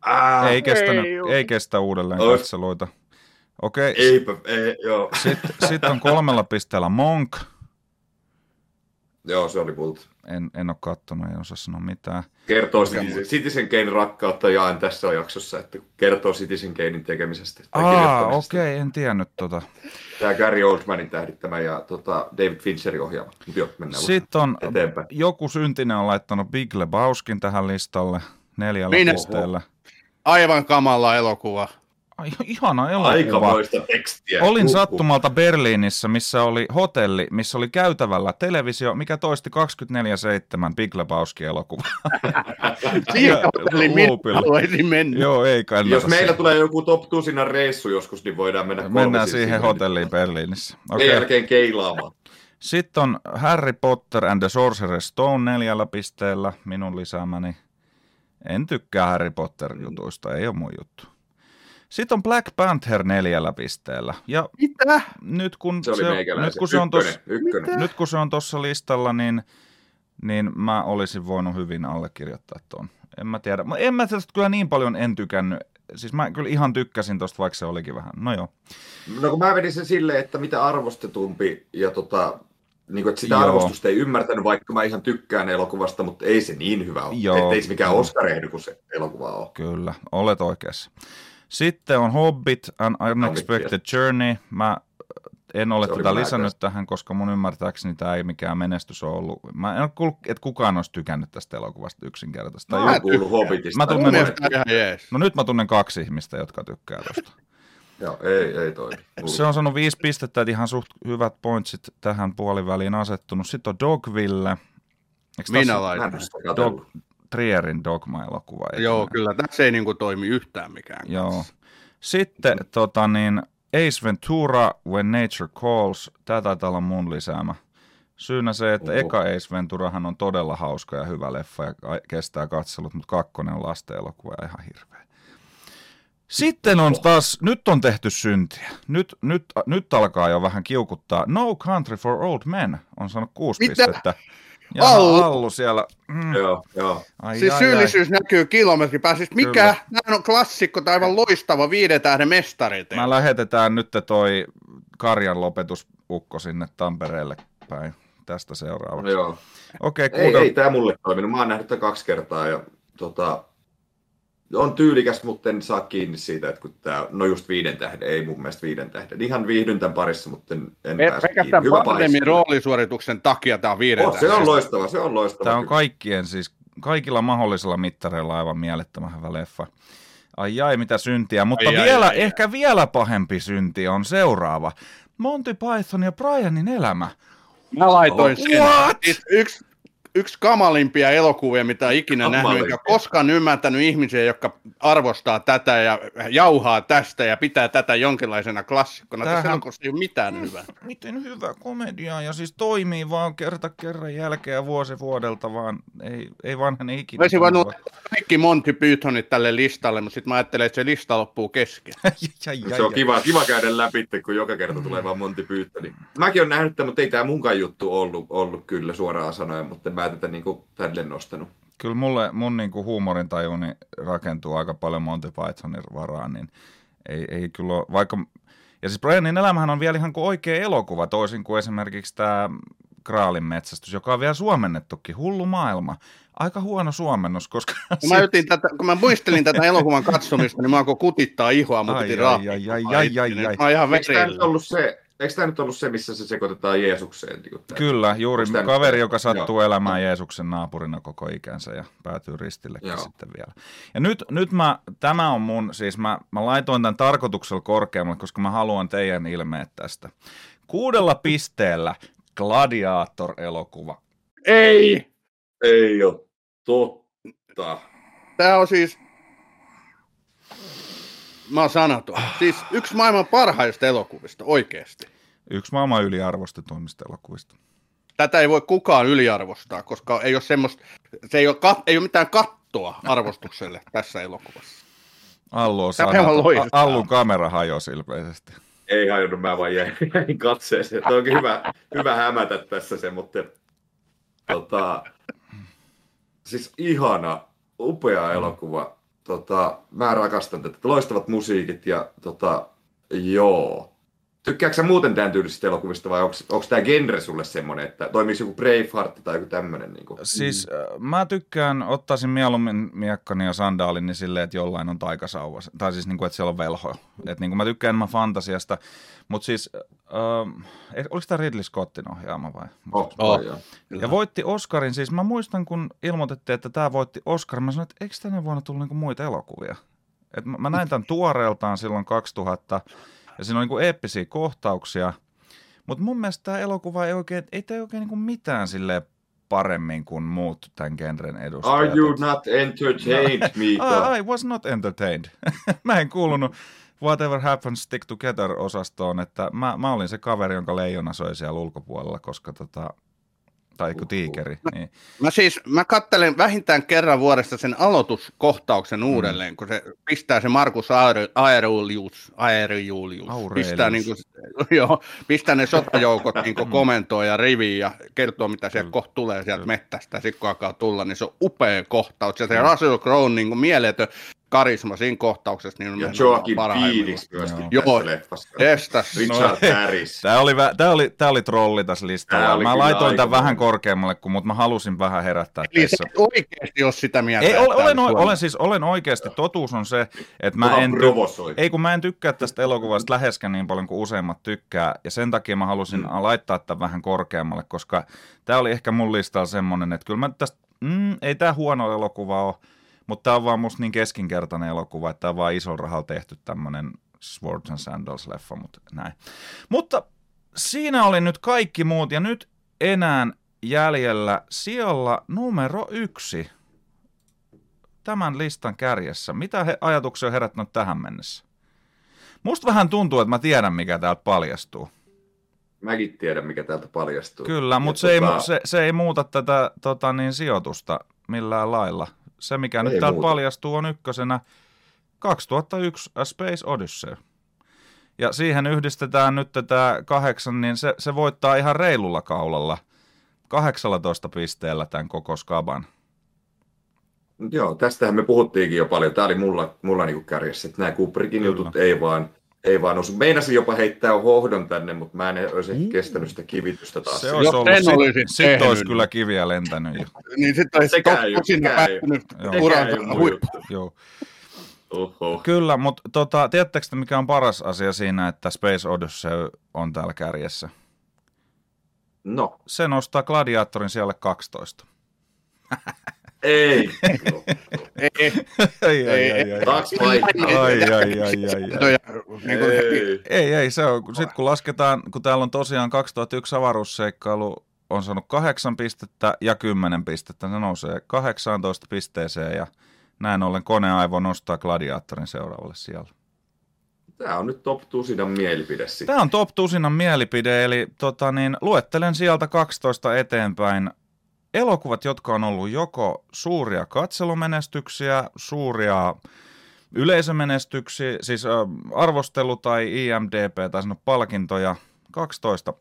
Ah, ei, kestänyt, ei ei kestä uudelleen Ois. katseluita. Okei, Eipä, ei, joo. sitten sit on kolmella pisteellä Monk. Joo, se oli multa. En, en ole kattonut, en osaa sanoa mitään. Kertoo Citizen, Citizen Kane rakkautta jaan tässä jaksossa, että kertoo Citizen Kanein tekemisestä. Aa, okei, en tiennyt tota. Tämä Gary Oldmanin tähdittämä ja tota, David Fincherin ohjaama. Mennään Sitten on eteenpäin. joku syntinen on laittanut Big Lebowskin tähän listalle neljällä Minä? pisteellä. Aivan kamala elokuva. Ihana elokuva. Aikamoista tekstiä. Olin Huhhuh. sattumalta Berliinissä, missä oli hotelli, missä oli käytävällä televisio, mikä toisti 24-7 Big Lebowski elokuva. <laughs> Siihen hotelliin mennä. Joo, ei kannata. Jos meillä tulee joku top tusinan reissu joskus, niin voidaan mennä Mennään siihen sinne. hotelliin Berliinissä. Sen Okei. jälkeen keilaamaan. Sitten on Harry Potter and the Sorcerer's Stone neljällä pisteellä, minun lisäämäni. En tykkää Harry Potter-jutuista, ei ole mun juttu. Sitten on Black Panther neljällä pisteellä. Ja Mitä? nyt kun Se oli se, nyt kun se on tossa, ykkönen. nyt kun se on tuossa listalla, niin, niin mä olisin voinut hyvin allekirjoittaa tuon. En mä tiedä. Mä- En mä tästä kyllä niin paljon en tykännyt. Siis mä kyllä ihan tykkäsin tosta, vaikka se olikin vähän. No joo. No kun mä vedin sen silleen, että mitä arvostetumpi ja tota, niin kuin, että sitä Joo. arvostusta ei ymmärtänyt, vaikka mä ihan tykkään elokuvasta, mutta ei se niin hyvä ole. Joo. Että ei se mikään. Oscar-ehdy, kun se elokuva on. Kyllä, olet oikeassa. Sitten on Hobbit, An Unexpected Journey. Mä en ole tätä lisännyt aikaista. tähän, koska mun ymmärtääkseni tämä ei mikään menestys ole ollut. Mä en ole kuullut, että kukaan olisi tykännyt tästä elokuvasta yksinkertaisesti. Tai Mä oon kuullut Hobbitista. Mä tunnen- ihan jees. No nyt mä tunnen kaksi ihmistä, jotka tykkää tosta. Joo, ei, ei toimi. Se on saanut viisi pistettä, että ihan suht hyvät pointsit tähän puoliväliin asettunut. Sitten on Dogville. Eikö Minä en laitan. Dog, Trierin Dogma-elokuva. Joo, kyllä. Tässä ei niinku toimi yhtään mikään. Joo. Sitten tota niin, Ace Ventura, When Nature Calls, tämä taitaa olla mun lisäämä. Syynä se, että Oho. eka Ace Venturahan on todella hauska ja hyvä leffa ja kestää katselut, mutta kakkonen on lasten elokuva ja ihan hirveä. Sitten on taas, nyt on tehty syntiä. Nyt, nyt, nyt alkaa jo vähän kiukuttaa. No Country for Old Men on saanut kuusi Mitä? pistettä. Ja Allu. Allu siellä. Mm, Joo, joo. ai, Siis ai, syyllisyys näkyy kilometrin päässä. Siis mikä? Nämä on klassikko tai aivan loistava viiden tähden mestari. Ai. Mä lähetetään nyt toi karjan lopetusukko sinne Tampereelle päin tästä seuraavaksi. joo. Okei, Ei, kuudel... ei tämä mulle toiminut. Mä oon nähnyt tämän kaksi kertaa ja tota, on tyylikäs, mutta en saa kiinni siitä, että kun tämä, no just viiden tähden, ei mun mielestä viiden tähden. Ihan viihdyn tämän parissa, mutta en, en Ei, pääse kiinni. Hyvä pandemin paisti. roolisuorituksen takia tämä on viiden Oh, se on loistava, se on loistava. Tämä on kaikkien siis, kaikilla mahdollisilla mittareilla aivan mielettömän hyvä leffa. Ai ai, mitä syntiä. Mutta Ai ai, vielä, ai, ai. ehkä vielä pahempi synti on seuraava. Monty Python ja Brianin elämä. Mä laitoin sen. What? Yksi, yksi kamalimpia elokuvia, mitä on ikinä nähnyt, Kamalimpia. enkä koskaan ymmärtänyt ihmisiä, jotka arvostaa tätä ja jauhaa tästä ja pitää tätä jonkinlaisena klassikkona. Tässä Tämähän- elokuvassa ei ole mitään hyvää. Miten hyvä komedia ja siis toimii vaan kerta kerran jälkeen ja vuosi vuodelta, vaan ei, ei vanhene ikinä. Olisin voinut kaikki Monty Pythonit tälle listalle, mutta sitten mä ajattelin, että se lista loppuu kesken. <laughs> Ai, ai, ai, Se on kiva, kiva käydä läpi, kun joka kerta tulee vaan Monty Pythoni. Mäkin olen nähnyt tämän, mutta ei tämä munkaan juttu ollut, ollut kyllä suoraan sanoen, mutta en mä tätä niinku tälle nostanut. Kyllä mulle, mun niinku huumorintajuni rakentuu aika paljon Monty Pythonin varaan, niin ei, ei kyllä ole, vaikka... Ja siis Brianin elämähän on vielä ihan kuin oikea elokuva, toisin kuin esimerkiksi tämä Kraalin metsästys, joka on vielä suomennettukin. Hullu maailma. Aika huono suomennos, koska... Kun mä, yritin tätä, kun mä muistelin tätä elokuvan katsomista, niin mä alkoi kutittaa ihoa, mutta Ai, piti ai, raapia. ai, ai, ai, ai, ai. Mä oon ihan Eikö tämä nyt verillä. ollut se, eikö tämä nyt ollut se, missä se sekoitetaan Jeesukseen? Niin? Kyllä, juuri kaveri, joka sattuu Joo. elämään Jeesuksen naapurina koko ikänsä ja päätyy ristillekin Joo. sitten vielä. Ja nyt, nyt mä, tämä on mun, siis mä, mä laitoin tämän tarkoituksella korkeammalle, koska mä haluan teidän ilmeet tästä. Kuudella pisteellä Gladiator-elokuva. Ei! Ei ole totta. Tää on siis... Mä oon sanaton. Siis yksi maailman parhaista elokuvista, oikeesti. Yksi maailman yliarvostetuimmista elokuvista. Tätä ei voi kukaan yliarvostaa, koska ei ole semmoista, se ei ole, kat, ei ole mitään kattoa arvostukselle <laughs> tässä elokuvassa. Allu on Tämä on sanaton. Allun kamera hajosi ilmeisesti. Ei hajonnut, mä vaan jäin, <laughs> jäin katseeseen. Tämä onkin hyvä, hyvä hämätä tässä se, mutta tota, siis ihana, upea elokuva. Tota, mä rakastan tätä. Loistavat musiikit ja tota, joo. Tykkääksä sä muuten tämän tyylisistä elokuvista vai onko tämä genre sulle semmoinen, että toimisi joku Braveheart tai joku tämmöinen? Niin Siis äh, mä tykkään, ottaisin mieluummin miekkani ja sandaalin niin silleen, että jollain on taikasauva. Tai siis niin kuin, että siellä on velho. Et niin kuin mä tykkään enemmän fantasiasta. Mutta siis, äh, eh, oliko tämä Ridley Scottin ohjaama vai? oh, Oh. oh. joo. Ja voitti Oscarin, siis mä muistan kun ilmoitettiin, että tämä voitti Oscarin, mä sanoin, että eikö tänä vuonna tullut niinku muita elokuvia? Et mä, mä näin tämän tuoreeltaan silloin 2000, ja siinä on niinku eeppisiä kohtauksia, mutta mun mielestä tämä elokuva ei oikein, ei tee oikein niinku mitään sille paremmin kuin muut tämän genren edustajat. Are you not entertained, Miika? <laughs> I, I was not entertained. <laughs> mä en kuulunut Whatever Happens Stick Together-osastoon, että mä, mä olin se kaveri, jonka leijona soi siellä ulkopuolella, koska tota, tai kun tiikeri. Niin. Mä siis, mä kattelen vähintään kerran vuodesta sen aloituskohtauksen uudelleen, kun se pistää se Markus Aurelius, Aurelius. pistää, niin kuin, <laughs> joo, pistää ne sotajoukot niin kuin komentoi ja riviin ja kertoo, mitä sieltä kohta tulee sieltä mettästä, sitten kun alkaa tulla, niin se on upea kohtaus, ja se Russell Crowe niin kuin mieletön karisma siinä kohtauksessa, niin on Ja Joaquin. Phoenix myöskin Joo. tässä leffassa. Richard No, Harris. Tämä oli, tää oli, tää oli trolli tässä listalla. Oli Mä laitoin tämän vähän korkeammalle, kun, mutta mä halusin vähän herättää Eli teissä. et oikeasti ole sitä mieltä. Ei, että olen, olen, olen, siis, olen oikeasti, totuus on se, että mä en, ty- ei kun mä en tykkää tästä elokuvasta läheskään niin paljon kuin useimmat tykkää, ja sen takia mä halusin mm. laittaa tämän vähän korkeammalle, koska tämä oli ehkä mun listalla semmonen, että kyllä mä tästä, mm, ei tämä huono elokuva ole, mutta tämä on vaan musta niin keskinkertainen elokuva, että tämä on vaan isolla rahalla tehty tämmöinen Swords and Sandals-leffa, mutta näin. Mutta siinä oli nyt kaikki muut, ja nyt enää jäljellä sijalla numero yksi tämän listan kärjessä. Mitä he, ajatuksia on herättänyt tähän mennessä? Musta vähän tuntuu, että mä tiedän, mikä täältä paljastuu. Mäkin tiedän, mikä täältä paljastuu. Kyllä, mutta se, ei, tota, mu- se, se ei muuta tätä tota, niin, sijoitusta millään lailla. Se, mikä Ei nyt täällä muuta. paljastuu, on ykkösenä 2001 A Space Odyssey. Ja siihen yhdistetään nyt tätä kahdeksan, niin se, se voittaa ihan reilulla kaulalla 18 pisteellä tämän koko skaban. Joo, tästähän me puhuttiinkin jo paljon. Tämä oli mulla, mulla niinku kärjessä, että nämä Kubrickin jutut ei vaan, ei vaan osu. Meinasin jopa heittää hohdon tänne, mutta mä en olisi Mm. kestänyt sitä kivitystä taas. Se Jos olisi ollut, sit, olisit sit olisi kyllä kiviä lentänyt jo. <laughs> Niin sitten olisi ei- päättynyt uransa huippu. Joo. Oho. Kyllä, mutta tota, tiedättekö te, mikä on paras asia siinä, että Space Odyssey on täällä kärjessä? No, Se nostaa Gladiatorin siellä 12. <laughs> ei. Ei, ei, ei, ei, ei. Kaksi paikkaa. ai, ai, ai, ai, ai. tietoja, niin kuin, Ei. Ei, ei, se on, sit kun lasketaan, kun täällä on tosiaan 2001 avaruusseikkailu, on saanut kahdeksan pistettä ja kymmenen pistettä, se nousee 18 pisteeseen ja näin ollen koneaivo nostaa Gladiatorin seuraavalle siellä. Tämä on nyt top tusinan mielipide sitten. Tämä on top tusinan mielipide, eli tota, niin, luettelen sieltä 12 eteenpäin elokuvat, jotka on ollut joko suuria katselumenestyksiä, suuria yleisömenestyksiä, siis arvostelu tai IMDP tai sanoa palkintoja, 12.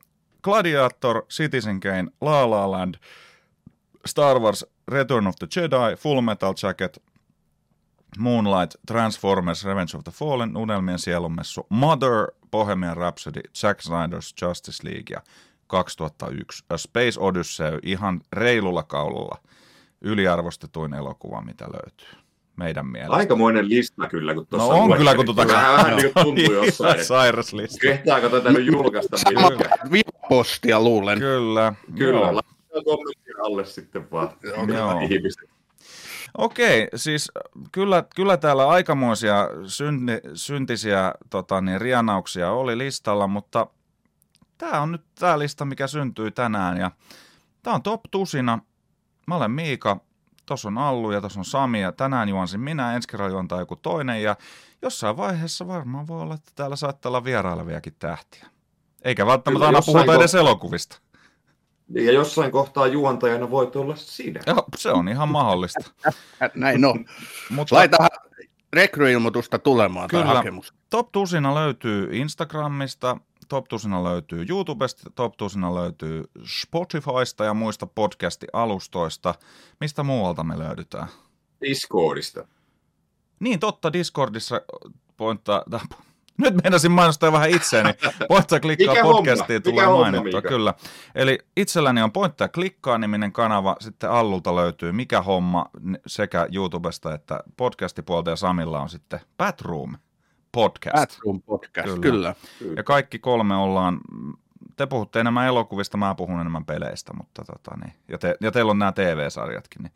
Gladiator, Citizen Kane, La La Land, Star Wars, Return of the Jedi, Full Metal Jacket, Moonlight, Transformers, Revenge of the Fallen, Unelmien sielunmessu, Mother, Bohemian Rhapsody, Zack Snyder's Justice League ja 2001 A Space Odyssey ihan reilulla kaululla yliarvostetuin elokuva, mitä löytyy meidän mielestä. Aikamoinen lista kyllä, kun No tuossa on luettelit. kyllä, kun tuota... Vähän, vähän niin kuin tuntuu jossain. Sairas lista. Kehtaako tätä nyt julkaista vihapostia luulen. Kyllä. Kyllä, joo. laittaa kommentin alle sitten vaan. Joo. Ihmiset. Okei, siis kyllä, kyllä täällä aikamoisia synti, syntisiä tota, niin, rianauksia oli listalla, mutta tämä on nyt tämä lista, mikä syntyi tänään ja tämä on top tusina. Mä olen Miika, tuossa on Allu ja tuossa on Sami ja tänään juonsin minä, ensi kerralla juontaa joku toinen ja jossain vaiheessa varmaan voi olla, että täällä saattaa olla vieraileviakin tähtiä. Eikä välttämättä Kyllä, aina puhuta ko- edes elokuvista. Ja jossain kohtaa juontajana voit olla sinä. Joo, se on ihan mahdollista. <laughs> Näin on. Mutta Laita rekryilmoitusta tulemaan Kyllä. hakemus. Top Tusina löytyy Instagramista, Top Tusina löytyy YouTubesta, Top Tusina löytyy Spotifysta ja muista podcasti-alustoista. Mistä muualta me löydetään? Discordista. Niin totta, Discordissa pointtaa... täh, Nyt meinasin mainostaa vähän itseäni. Pointtaa klikkaa Mikä homma? podcastiin Mikä tulee homma, mainittua, kyllä. Eli itselläni on pointtaa klikkaa niminen kanava, sitten Allulta löytyy Mikä homma sekä YouTubesta että podcastipuolta ja Samilla on sitten Batroom podcast. Batroom podcast, Kyllä. kyllä. Ja kaikki kolme ollaan, te puhutte enemmän elokuvista, mä puhun enemmän peleistä, mutta tota niin, ja, te, ja teillä on nämä TV-sarjatkin. Niin.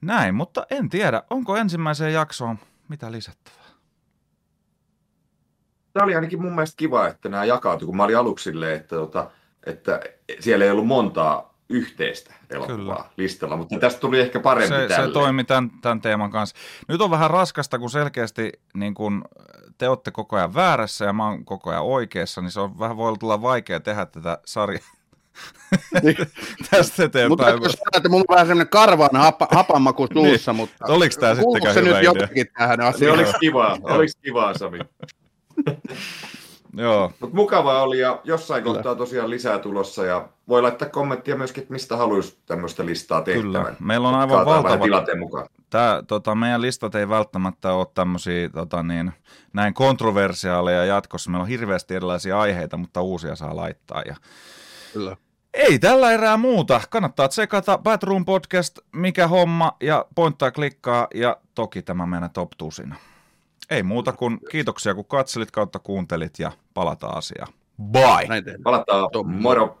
Näin, mutta en tiedä, onko ensimmäiseen jaksoon mitä lisättävää? Tämä oli ainakin mun mielestä kiva, että nämä jakautui, kun mä olin aluksi silleen, että, tota, että siellä ei ollut montaa yhteistä elokuvaa Kyllä. listalla, mutta tästä tuli ehkä parempi Se, se toimi tämän, tämän teeman kanssa. Nyt on vähän raskasta, kun selkeästi niin kun te olette koko ajan väärässä ja mä oon koko ajan oikeassa, niin se on vähän voi tulla vaikea tehdä tätä sarjaa <laughs> tästä Mutta eteenpäin. jos sanoa, että mulla on vähän semmoinen karvaan hapa, hapanmaku suussa, mutta Oliks tää kuuluuko sittenkään se hyvä nyt idea? jotenkin tähän Se asiaan? olisi kivaa, olisi kivaa Sami. <laughs> Joo, Mutta mukavaa oli ja jossain Kyllä. kohtaa tosiaan lisää tulossa ja voi laittaa kommenttia myöskin, että mistä haluaisi tämmöistä listaa tehtävän. kyllä. Meillä on aivan valtava tilanteen mukaan. Tää, tota, meidän listat ei välttämättä ole tämmöisiä tota, niin, näin kontroversiaaleja jatkossa. Meillä on hirveästi erilaisia aiheita, mutta uusia saa laittaa. Ja... Kyllä. Ei tällä erää muuta. Kannattaa tsekata Batroom Podcast, mikä homma, ja pointtaa klikkaa, ja toki tämä meidän top tusina. Ei muuta kuin kiitoksia, kun katselit kautta kuuntelit, ja palataan asiaan. Bye! Näin tehdään. Palataan. Moro!